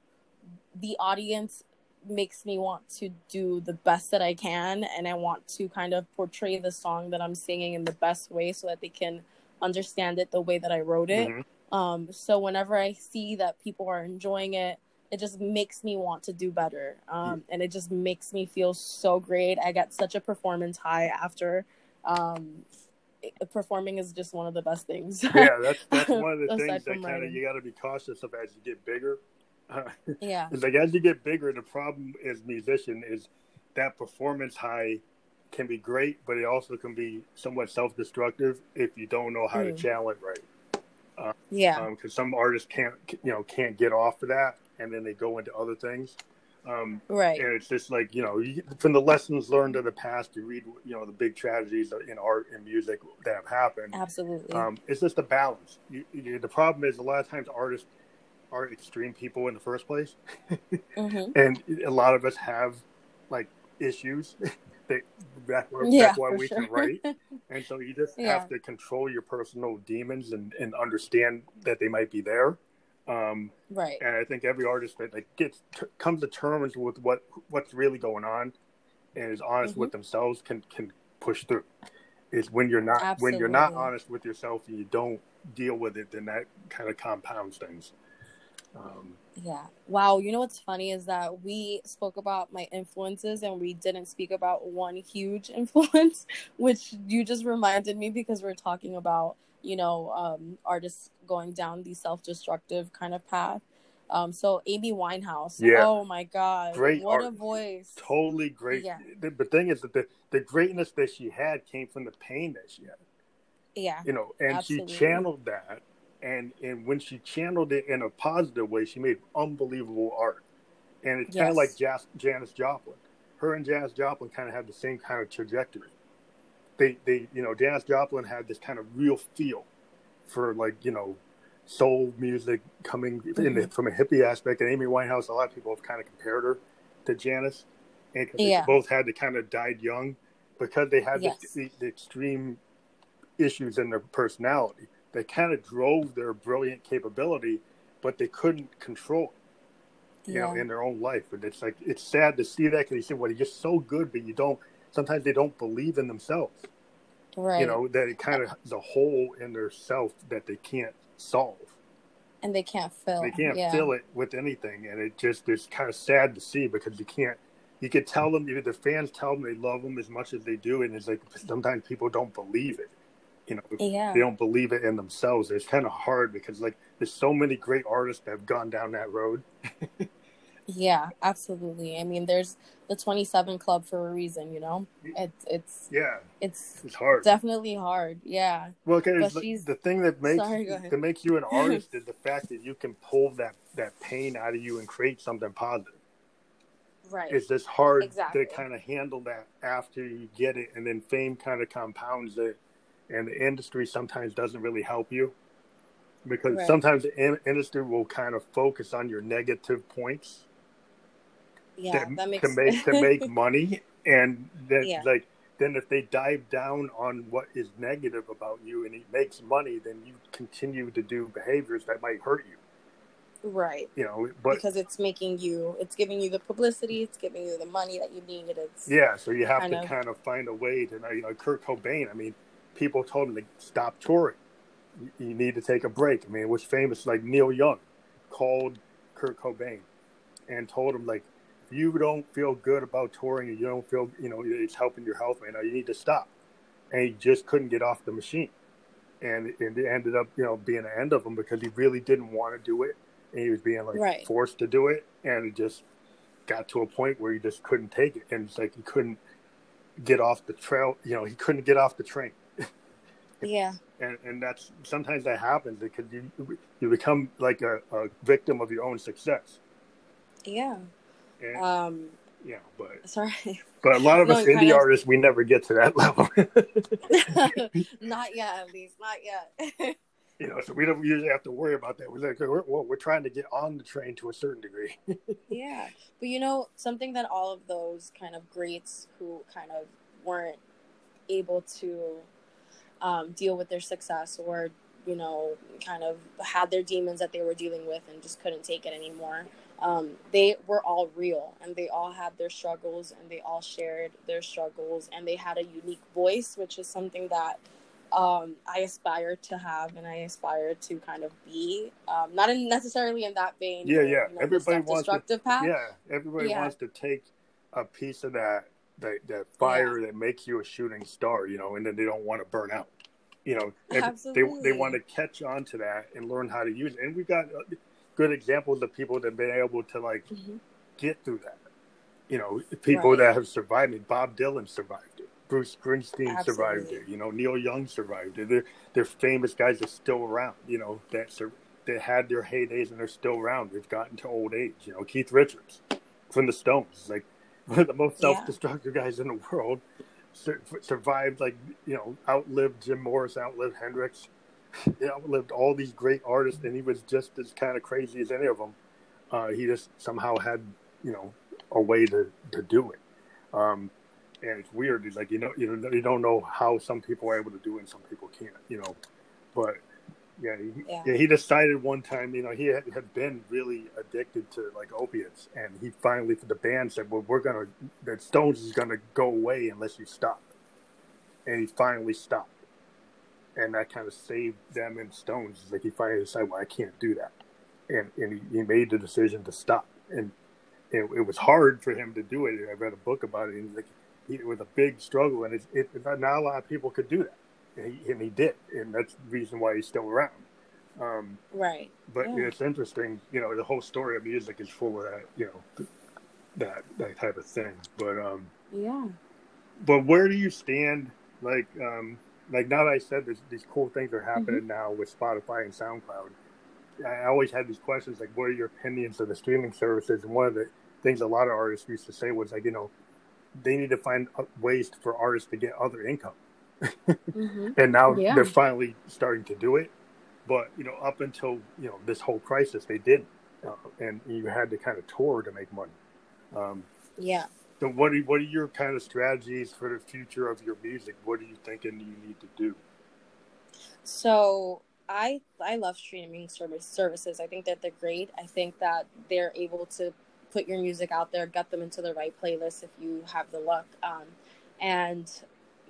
the audience makes me want to do the best that I can. And I want to kind of portray the song that I'm singing in the best way so that they can understand it the way that I wrote it. Mhm. Um, so whenever I see that people are enjoying it, it just makes me want to do better. Um, and it just makes me feel so great. I got such a performance high after. Um, performing is just one of the best things. Yeah, that's that's one of the things that kind of you got to be cautious of as you get bigger. Yeah. It's like as you get bigger, the problem as musician is that performance high can be great, but it also can be somewhat self-destructive if you don't know how to Mm. channel it right. Yeah. Because some artists can't, you know, can't get off of that, and then they go into other things. Um, right. and it's just like you know, you, from the lessons learned of the past, you read, you know, the big tragedies in art and music that have happened. Absolutely. Um, it's just a balance. You, you, the problem is a lot of times artists are extreme people in the first place, hmm and a lot of us have like issues. that, that's why, Yeah, that's why we sure. can write, and so you just Yeah. have to control your personal demons and, and understand that they might be there. Um, right. and I think every artist that like gets t- comes to terms with what what's really going on and is honest Mm-hmm. with themselves can can push through. Is when you're not when you're not honest with yourself and you don't deal with it, then that kind of compounds things. Um, Yeah. Wow. You know what's funny is that we spoke about my influences and we didn't speak about one huge influence, which you just reminded me because we're talking about, you know, um, artists going down the self destructive kind of path. Um, so Amy Winehouse. Yeah. Oh my God. Great What a voice. totally great. Yeah. The, the thing is that the, the greatness that she had came from the pain that she had. Yeah. you know, and Absolutely. she channeled that, and and when she channeled it in a positive way, she made unbelievable art. And it's kind of like Jas- Janis Joplin. Her and Janis Joplin kind of had the same kind of trajectory. They they you know Janis Joplin had this kind of real feel for like you know soul music coming Mm-hmm. the, from a hippie aspect. And Amy Winehouse, a lot of people have kind of compared her to Janis, and Yeah. they both had to kind of died young because they had Yes. the, the extreme issues in their personality. They kind of drove their brilliant capability, but they couldn't control it, you know, in their own life. And it's like it's sad to see that because you say, "Well, you're so good," but you don't. Sometimes they don't believe in themselves. Right. You know that it kind of is a hole in their self that they can't solve. and they can't fill. They can't yeah. fill it with anything, and it just is kind of sad to see because you can't. You could tell them, the fans tell them they love them as much as they do, and it's like sometimes people don't believe it. You know, Yeah. they don't believe it in themselves. It's kind of hard because like there's so many great artists that have gone down that road. Yeah, absolutely. I mean, there's the 27 Club for a reason, you know? It's it's Yeah, it's it's hard. definitely hard. Yeah. Well, because the, thing that makes Sorry, that makes you an artist is the fact that you can pull that that pain out of you and create something positive. Right. It's just hard Exactly. to kind of handle that after you get it, and then fame kind of compounds it, and the industry sometimes doesn't really help you because Right. sometimes the in- industry will kind of focus on your negative points yeah, to, that makes to make to make money, and then Yeah. like then if they dive down on what is negative about you and it makes money, then you continue to do behaviors that might hurt you. Right. You know, but because it's making you, it's giving you the publicity, it's giving you the money that you need. It's yeah, so you have kind to of- kind of find a way to, you know, Kurt Cobain. I mean, people told him to stop touring. You, need to take a break. I mean, it was famous. Like Neil Young called Kurt Cobain and told him like, if you don't feel good about touring and you don't feel, you know, it's helping your health man, you need to stop. And he just couldn't get off the machine. And, and it ended up, you know, being the end of him because he really didn't want to do it. And he was being like Right. forced to do it. And it just got to a point where he just couldn't take it. And it's like he couldn't get off the trail. You know, he couldn't get off the train. Yeah, And, and that's sometimes that happens because you, you become like a, a victim of your own success. yeah. And, Um, yeah, but sorry, but a lot of No, us indie of- artists, we never get to that level. not yet, at least, not yet. you know, so we don't usually have to worry about that. We're like, we're, we're trying to get on the train to a certain degree. yeah, but you know, something that all of those kind of greats who kind of weren't able to um, deal with their success or you know kind of had their demons that they were dealing with and just couldn't take it anymore um, they were all real and they all had their struggles and they all shared their struggles and they had a unique voice which is something that um, i aspire to have and i aspire to kind of be um, not in necessarily in that vein Yeah, yeah. you know, Everybody wants to- path yeah, everybody Yeah. wants to take a piece of that that, that fire that makes you a shooting star, you know, and then they don't want to burn out. You know, they they want to catch on to that and learn how to use it. And we got uh, good examples of people that have been able to like Mhm. get through that. You know, people Right. that have survived it. Bob Dylan survived it. Bruce Springsteen survived it. You know, Neil Young survived it. They're, they're famous guys that are still around. You know, that sur- that had their heydays and they're still around. They've gotten to old age. You know, Keith Richards from the Stones, like one of the most self-destructive guys in the world, sur- survived. Like you know, outlived Jim Morris, outlived Hendrix, outlived all these great artists, and he was just as kind of crazy as any of them. Uh, he just somehow had you know a way to to do it. Um, and it's weird. It's like you know, you know, you don't know how some people are able to do it and some people can't. You know, but yeah, he, Yeah. yeah. he decided one time. You know, he had, had been really addicted to like opiates, and he finally, for the band said, "Well, we're gonna, that Stones is gonna go away unless you stop." And he finally stopped, and that kind of saved them and Stones. It's like he finally decided, "Well, I can't do that," and and he, he made the decision to stop, and it, it was hard for him to do it. I read a book about it, and like, he, it was a big struggle, and it, it, not a lot of people could do that, and he, and he did, and that's the reason why he's still around. Um, right but Yeah. it's interesting, you know, the whole story of music is full of that, you know, that that type of thing. But um, yeah but where do you stand? Like, um, like now that I said this, these cool things are happening Mm-hmm. now with Spotify and SoundCloud. I always had these questions like, what are your opinions of the streaming services? And one of the things a lot of artists used to say was like, you know, they need to find uh, ways for artists to get other income. Hmm And now Yeah. they're finally starting to do it. But you know, up until you know this whole crisis, they didn't, uh, and you had to kind of tour to make money. Um, yeah so, what are what are your kind of strategies for the future of your music? What are you thinking you need to do? So I I love streaming service services. I think that they're great. I think that they're able to put your music out there, get them into the right playlist if you have the luck, um, and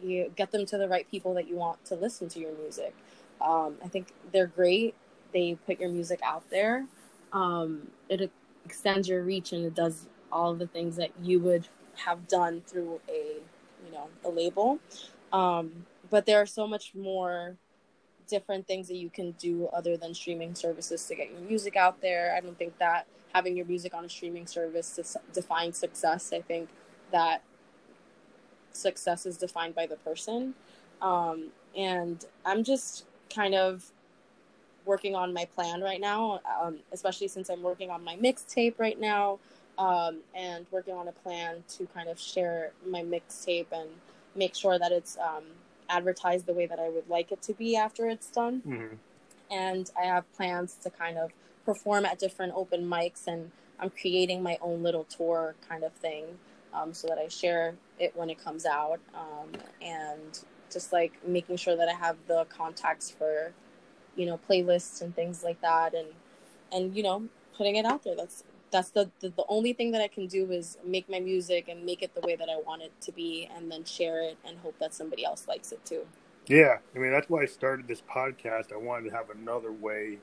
you get them to the right people that you want to listen to your music. Um, I think they're great. They put your music out there. Um, it extends your reach and it does all the things that you would have done through a you know a label. Um, but there are so much more different things that you can do other than streaming services to get your music out there. I don't think that having your music on a streaming service defines success. I think that success is defined by the person. Um, and I'm just kind of working on my plan right now, um, especially since I'm working on my mixtape right now um, and working on a plan to kind of share my mixtape and make sure that it's um, advertised the way that I would like it to be after it's done. Mm-hmm. And I have plans to kind of perform at different open mics, and I'm creating my own little tour kind of thing um, so that I share it when it comes out. Um, and just like making sure that I have the contacts for, you know, playlists and things like that. And, and, you know, putting it out there. That's that's the, the the only thing that I can do is make my music and make it the way that I want it to be, and then share it and hope that somebody else likes it too. Yeah, I mean that's why I started this podcast. I wanted to have another way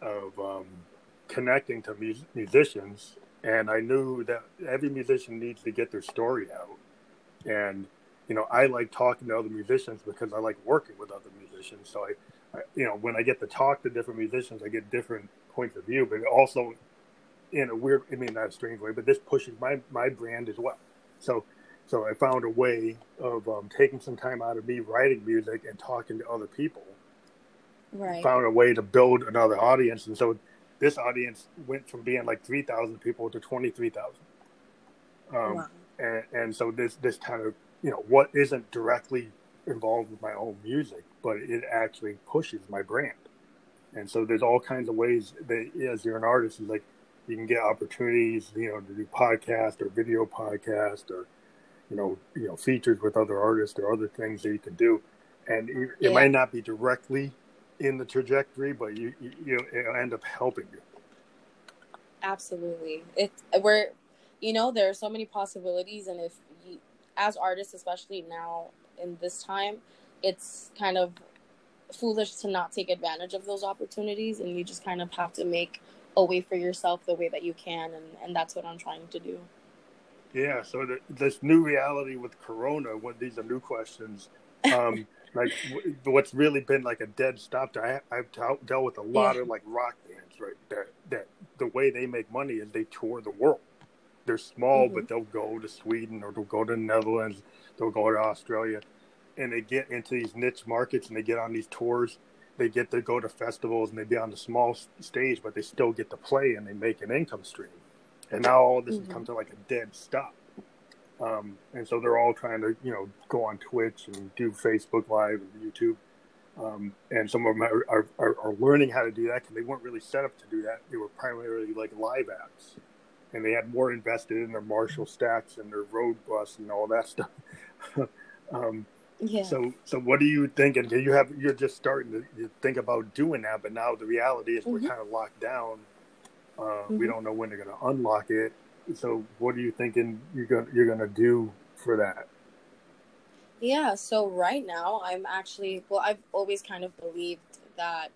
of um, connecting to mus- musicians, and I knew that every musician needs to get their story out. And you know, I like talking to other musicians because I like working with other musicians. So I, I you know, when I get to talk to different musicians, I get different points of view, but also in a weird, I mean, not a strange way, but this pushes my my brand as well. So, so I found a way of um, taking some time out of me writing music and talking to other people. Right. Found a way to build another audience, and so this audience went from being like three thousand people to twenty three thousand. Um, wow. and, and so this this kind of you know what isn't directly involved with my own music, but it actually pushes my brand. And so there's all kinds of ways that as you're an artist, is like you can get opportunities, you know, to do podcast or video podcast or, you know, you know, features with other artists or other things that you can do. And it, yeah. it might not be directly in the trajectory, but you, you, you end up helping you. Absolutely. It, we're, you know, there are so many possibilities. And if you, as artists, especially now in this time, it's kind of foolish to not take advantage of those opportunities. And you just kind of have to make a way for yourself the way that you can and, and that's what i'm trying to do yeah so the, this new reality with corona what these are new questions um like w- what's really been like a dead stop to, I, t- dealt with a lot yeah. of like rock bands right that that the way they make money is they tour the world they're small mm-hmm. but they'll go to sweden or they'll go to the netherlands they'll go to australia and they get into these niche markets and they get on these tours they get to go to festivals and they be on the small stage, but they still get to play and they make an income stream. And now all this mm-hmm. has come to like a dead stop. Um, and so they're all trying to, you know, go on Twitch and do Facebook Live and YouTube. Um, and some of them are, are, are, learning how to do that because they weren't really set up to do that. They were primarily like live acts, and they had more invested in their Marshall stacks and their road bus and all that stuff. um, yeah. So, so what are you thinking? You have you're just starting to think about doing that, but now the reality is mm-hmm. we're kind of locked down. Uh, mm-hmm. We don't know when they're going to unlock it. So, what are you thinking you're going you're going to do for that? Yeah. So right now, I'm actually well. I've always kind of believed that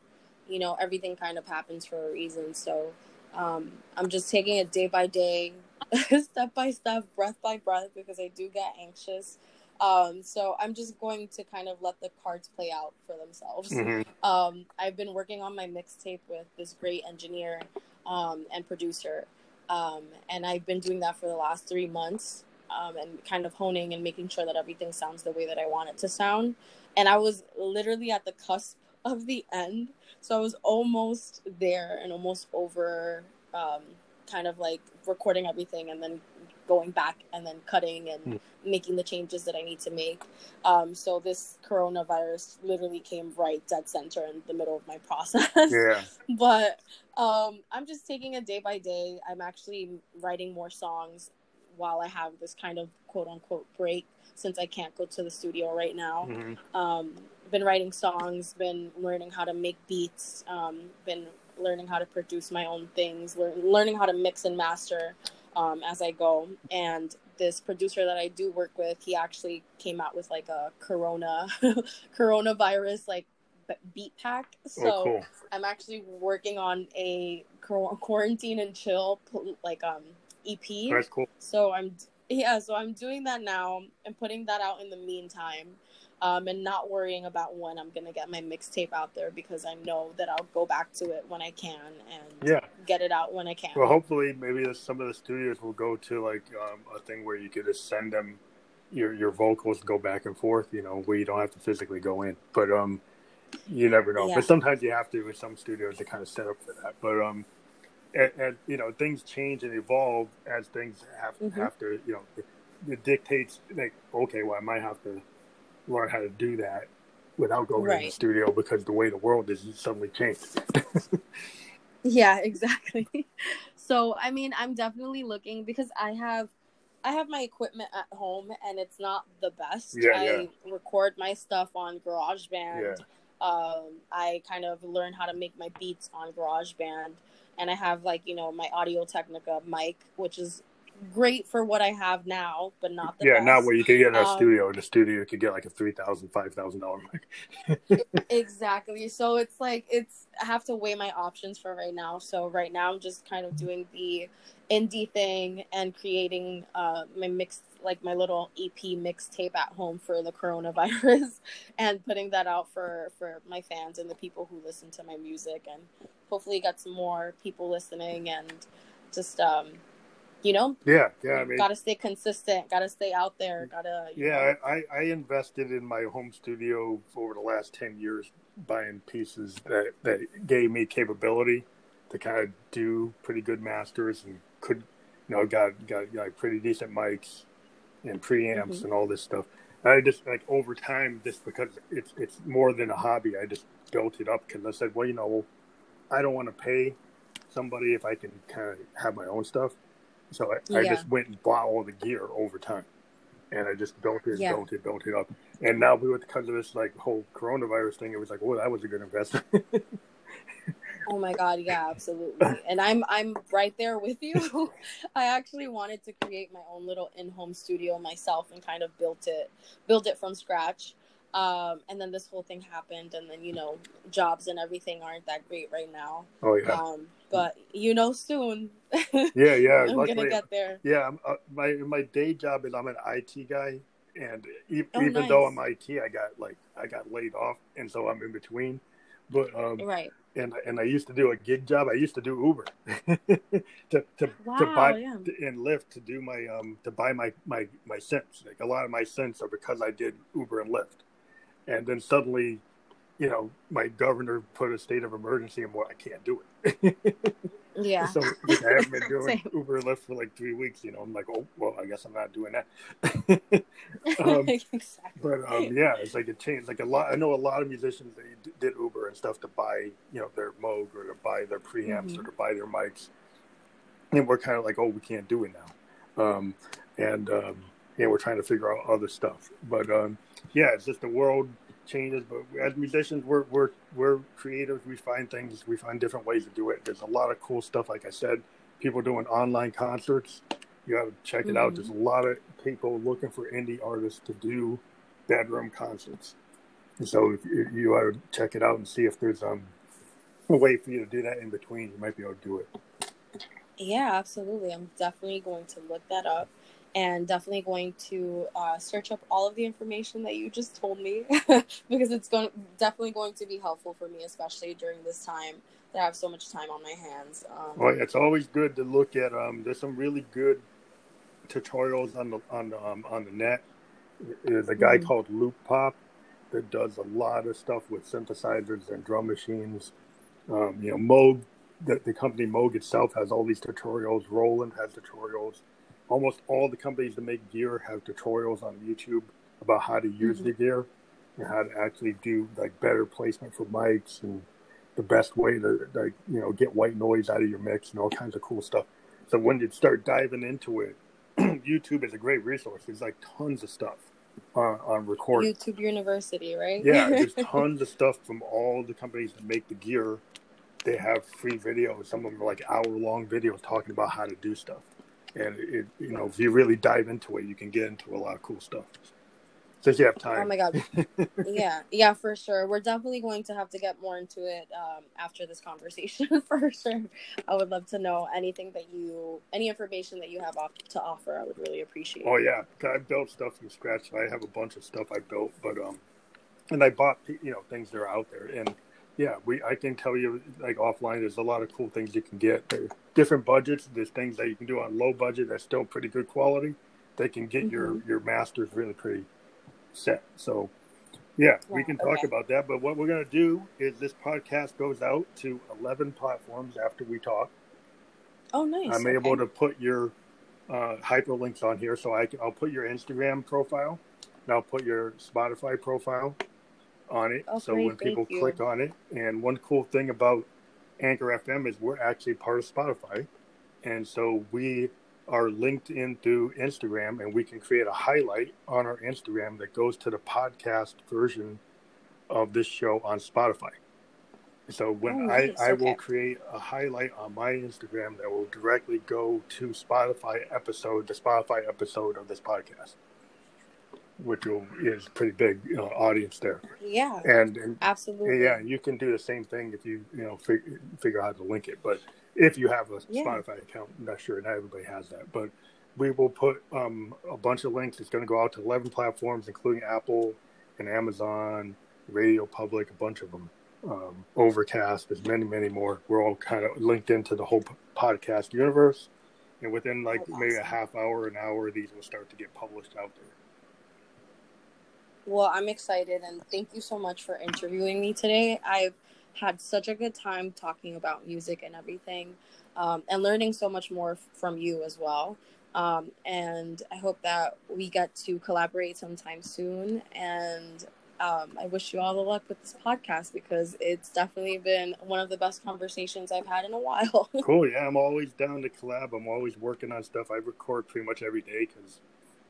you know everything kind of happens for a reason. So um, I'm just taking it day by day, step by step, breath by breath, because I do get anxious um, so I'm just going to kind of let the cards play out for themselves. Mm-hmm. Um, I've been working on my mixtape with this great engineer um, and producer, um, and I've been doing that for the last three months, um, and kind of honing and making sure that everything sounds the way that I want it to sound. And I was literally at the cusp of the end, so I was almost there and almost over, um, kind of like recording everything and then going back and then cutting and mm. making the changes that I need to make. Um, so this coronavirus literally came right dead center in the middle of my process. Yeah. but um, I'm just taking it day by day. I'm actually writing more songs while I have this kind of quote unquote break since I can't go to the studio right now. Mm-hmm. Um, been writing songs, been learning how to make beats, um, been learning how to produce my own things, learning how to mix and master um, as I go. And this producer that I do work with, he actually came out with like a Corona coronavirus like beat pack. Oh, so oh, cool. I'm actually working on a quarantine and chill like um EP. That's cool. So I'm yeah, so I'm doing that now and putting that out in the meantime um, and not worrying about when I'm gonna get my mixtape out there because I know that I'll go back to it when I can and yeah. get it out when I can. Well, hopefully, maybe some of the studios will go to like um, a thing where you could just send them your your vocals go back and forth. You know, where you don't have to physically go in, but um, you never know. Yeah. But sometimes you have to with some studios to kind of set up for that. But um, and, and you know, things change and evolve as things have mm-hmm. have to. You know, it, it dictates like okay, well, I might have to learn how to do that without going right. in the studio because the way the world is suddenly changed. yeah, exactly. So, I mean, I'm definitely looking because I have I have my equipment at home and it's not the best. Yeah, I yeah. record my stuff on GarageBand. Yeah. Um, I kind of learn how to make my beats on GarageBand and I have like you know my Audio Technica mic, which is great for what I have now, but not the yeah, best. not what you could get in a Um, studio. In a studio, you could get like a three thousand, five thousand dollar mic. exactly. So it's like it's I have to weigh my options for right now. So right now I'm just kind of doing the indie thing and creating uh my mix like my little EP mixtape at home for the coronavirus and putting that out for for my fans and the people who listen to my music and hopefully get some more people listening and just um you know Yeah, yeah. I mean, gotta stay consistent gotta stay out there gotta yeah, know, I, I, invested in my home studio over the last ten years, buying pieces that that gave me capability to kind of do pretty good masters and could, you know, got got like pretty decent mics and preamps Mhm. and all this stuff. I just like over time, just because it's it's more than a hobby, I just built it up because I said, well, you know, I don't want to pay somebody if I can kind of have my own stuff. So I, I just went and bought all the gear over time, and I just built it, Yeah. built it, built it up. And now, we with because of this like whole coronavirus thing, it was like, oh, that was a good investment. Oh my god, yeah, absolutely. And I'm I'm right there with you. I actually wanted to create my own little in-home studio myself and kind of built it build it from scratch. Um, and then this whole thing happened and then you know jobs and everything aren't that great right now. oh yeah, Um, but you know soon. yeah, yeah. I'm Luckily, gonna get there. Yeah, I'm, uh, my my day job is I'm an IT guy, and e- Oh, even though. I'm IT, I got like I got laid off, and so I'm in between. But um, Right. and and I used to do a gig job. I used to do Uber to to, to buy yeah. and Lyft to do my um to buy my my my synths. Like a lot of my synths are because I did Uber and Lyft, and then suddenly, you know, my governor put a state of emergency, and well, I can't do it. Yeah. So like, I haven't been doing. Uber and Lyft for like three weeks. You know, I'm like, oh well, I guess I'm not doing that. um, exactly. but um, yeah, it's like it changed. Like a lot, I know a lot of musicians that d- did Uber and stuff to buy, you know, their Moog or to buy their preamps Mhm. or to buy their mics, and we're kind of like, oh, we can't do it now, um, and um, yeah, we're trying to figure out other stuff. But um, yeah, it's just the world changes. But as musicians, we're we're we're creative. We find things. We find different ways to do it. There's a lot of cool stuff. Like I said, people doing online concerts. You got to check it out. Mhm. There's a lot of people looking for indie artists to do bedroom concerts. And so if you, you ought to check it out and see if there's um, a way for you to do that in between. You might be able to do it. Yeah, absolutely. I'm definitely going to look that up and definitely going to uh, search up all of the information that you just told me because it's going definitely going to be helpful for me, especially during this time that I have so much time on my hands. Um, Well, it's always good to look at. Um, there's some really good tutorials on the on the um, on the net. There's a guy Mhm. called Loop Pop that does a lot of stuff with synthesizers and drum machines. Um, you know, Moog, the, the company Moog itself has all these tutorials. Roland has tutorials. Almost all the companies that make gear have tutorials on YouTube about how to use Mhm. the gear and how to actually do like better placement for mics and the best way to like you know get white noise out of your mix and all kinds of cool stuff. So when you start diving into it, YouTube is a great resource. There's like tons of stuff on, on recording. YouTube University, right? Yeah, there's tons of stuff from all the companies that make the gear. They have free videos. Some of them are like hour long videos talking about how to do stuff. And it, you know, if you really dive into it, you can get into a lot of cool stuff. Since you have time. Oh my god. yeah, yeah, for sure. We're definitely going to have to get more into it um, after this conversation for sure. I would love to know anything that you, any information that you have off, to offer. I would really appreciate. Oh yeah, I built stuff from scratch. I have a bunch of stuff I built, but um, and I bought you know things that are out there, and yeah, we I can tell you like offline, there's a lot of cool things you can get. Different budgets. There's things that you can do on low budget that's still pretty good quality. They can get your Mhm. your masters really pretty set. So yeah, we can talk okay. about that. But what we're gonna do is this podcast goes out to 11 platforms after we talk. Oh, nice. I'm okay. able to put your uh, hyperlinks on here, so I can, I'll put your Instagram profile, and I'll put your Spotify profile on it. Oh, so when people you. click on it, and one cool thing about Anchor FM is we're actually part of Spotify, and so we are linked in through Instagram, and we can create a highlight on our Instagram that goes to the podcast version of this show on Spotify. So when Oh, I, nice. I will Okay. create a highlight on my Instagram that will directly go to Spotify episode, the Spotify episode of this podcast, which will, is pretty big you know, audience there. Yeah, And, and absolutely. yeah, you can do the same thing if you you know fig- figure out how to link it. But if you have a Yeah. Spotify account, I'm not sure not everybody has that. But we will put um, a bunch of links. It's going to go out to 11 platforms, including Apple and Amazon, RadioPublic, a bunch of them. Um, Overcast, there's many, many more. We're all kind of linked into the whole p- podcast universe. And within like Oh, maybe a half hour, an hour, these will start to get published out there. Well, I'm excited and thank you so much for interviewing me today. I've had such a good time talking about music and everything um, and learning so much more from you as well. Um, and I hope that we get to collaborate sometime soon. And um, I wish you all the luck with this podcast because it's definitely been one of the best conversations I've had in a while. Cool. Yeah, I'm always down to collab. I'm always working on stuff. I record pretty much every day because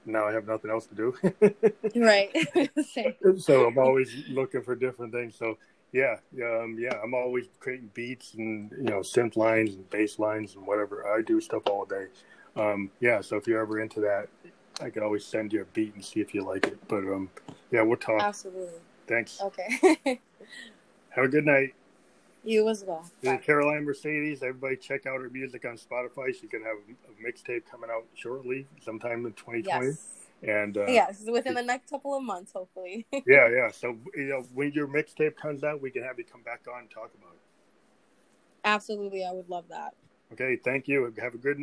now I have nothing else to do. right. So I'm always looking for different things. So yeah, um, yeah, I'm always creating beats and you know synth lines and bass lines and whatever. I do stuff all day. Um, yeah, so if you're ever into that, I can always send you a beat and see if you like it. But um, yeah, we'll talk. Absolutely. Thanks. Okay. Have a good night. You as well. Is Caroline Mercedes. Everybody check out her music on Spotify. She's gonna have a mixtape coming out shortly, sometime in 2020. Yes. And uh, yes, within the next couple of months, hopefully. yeah, yeah. So you know, when your mixtape comes out, we can have you come back on and talk about it. Absolutely, I would love that. Okay, thank you. Have a good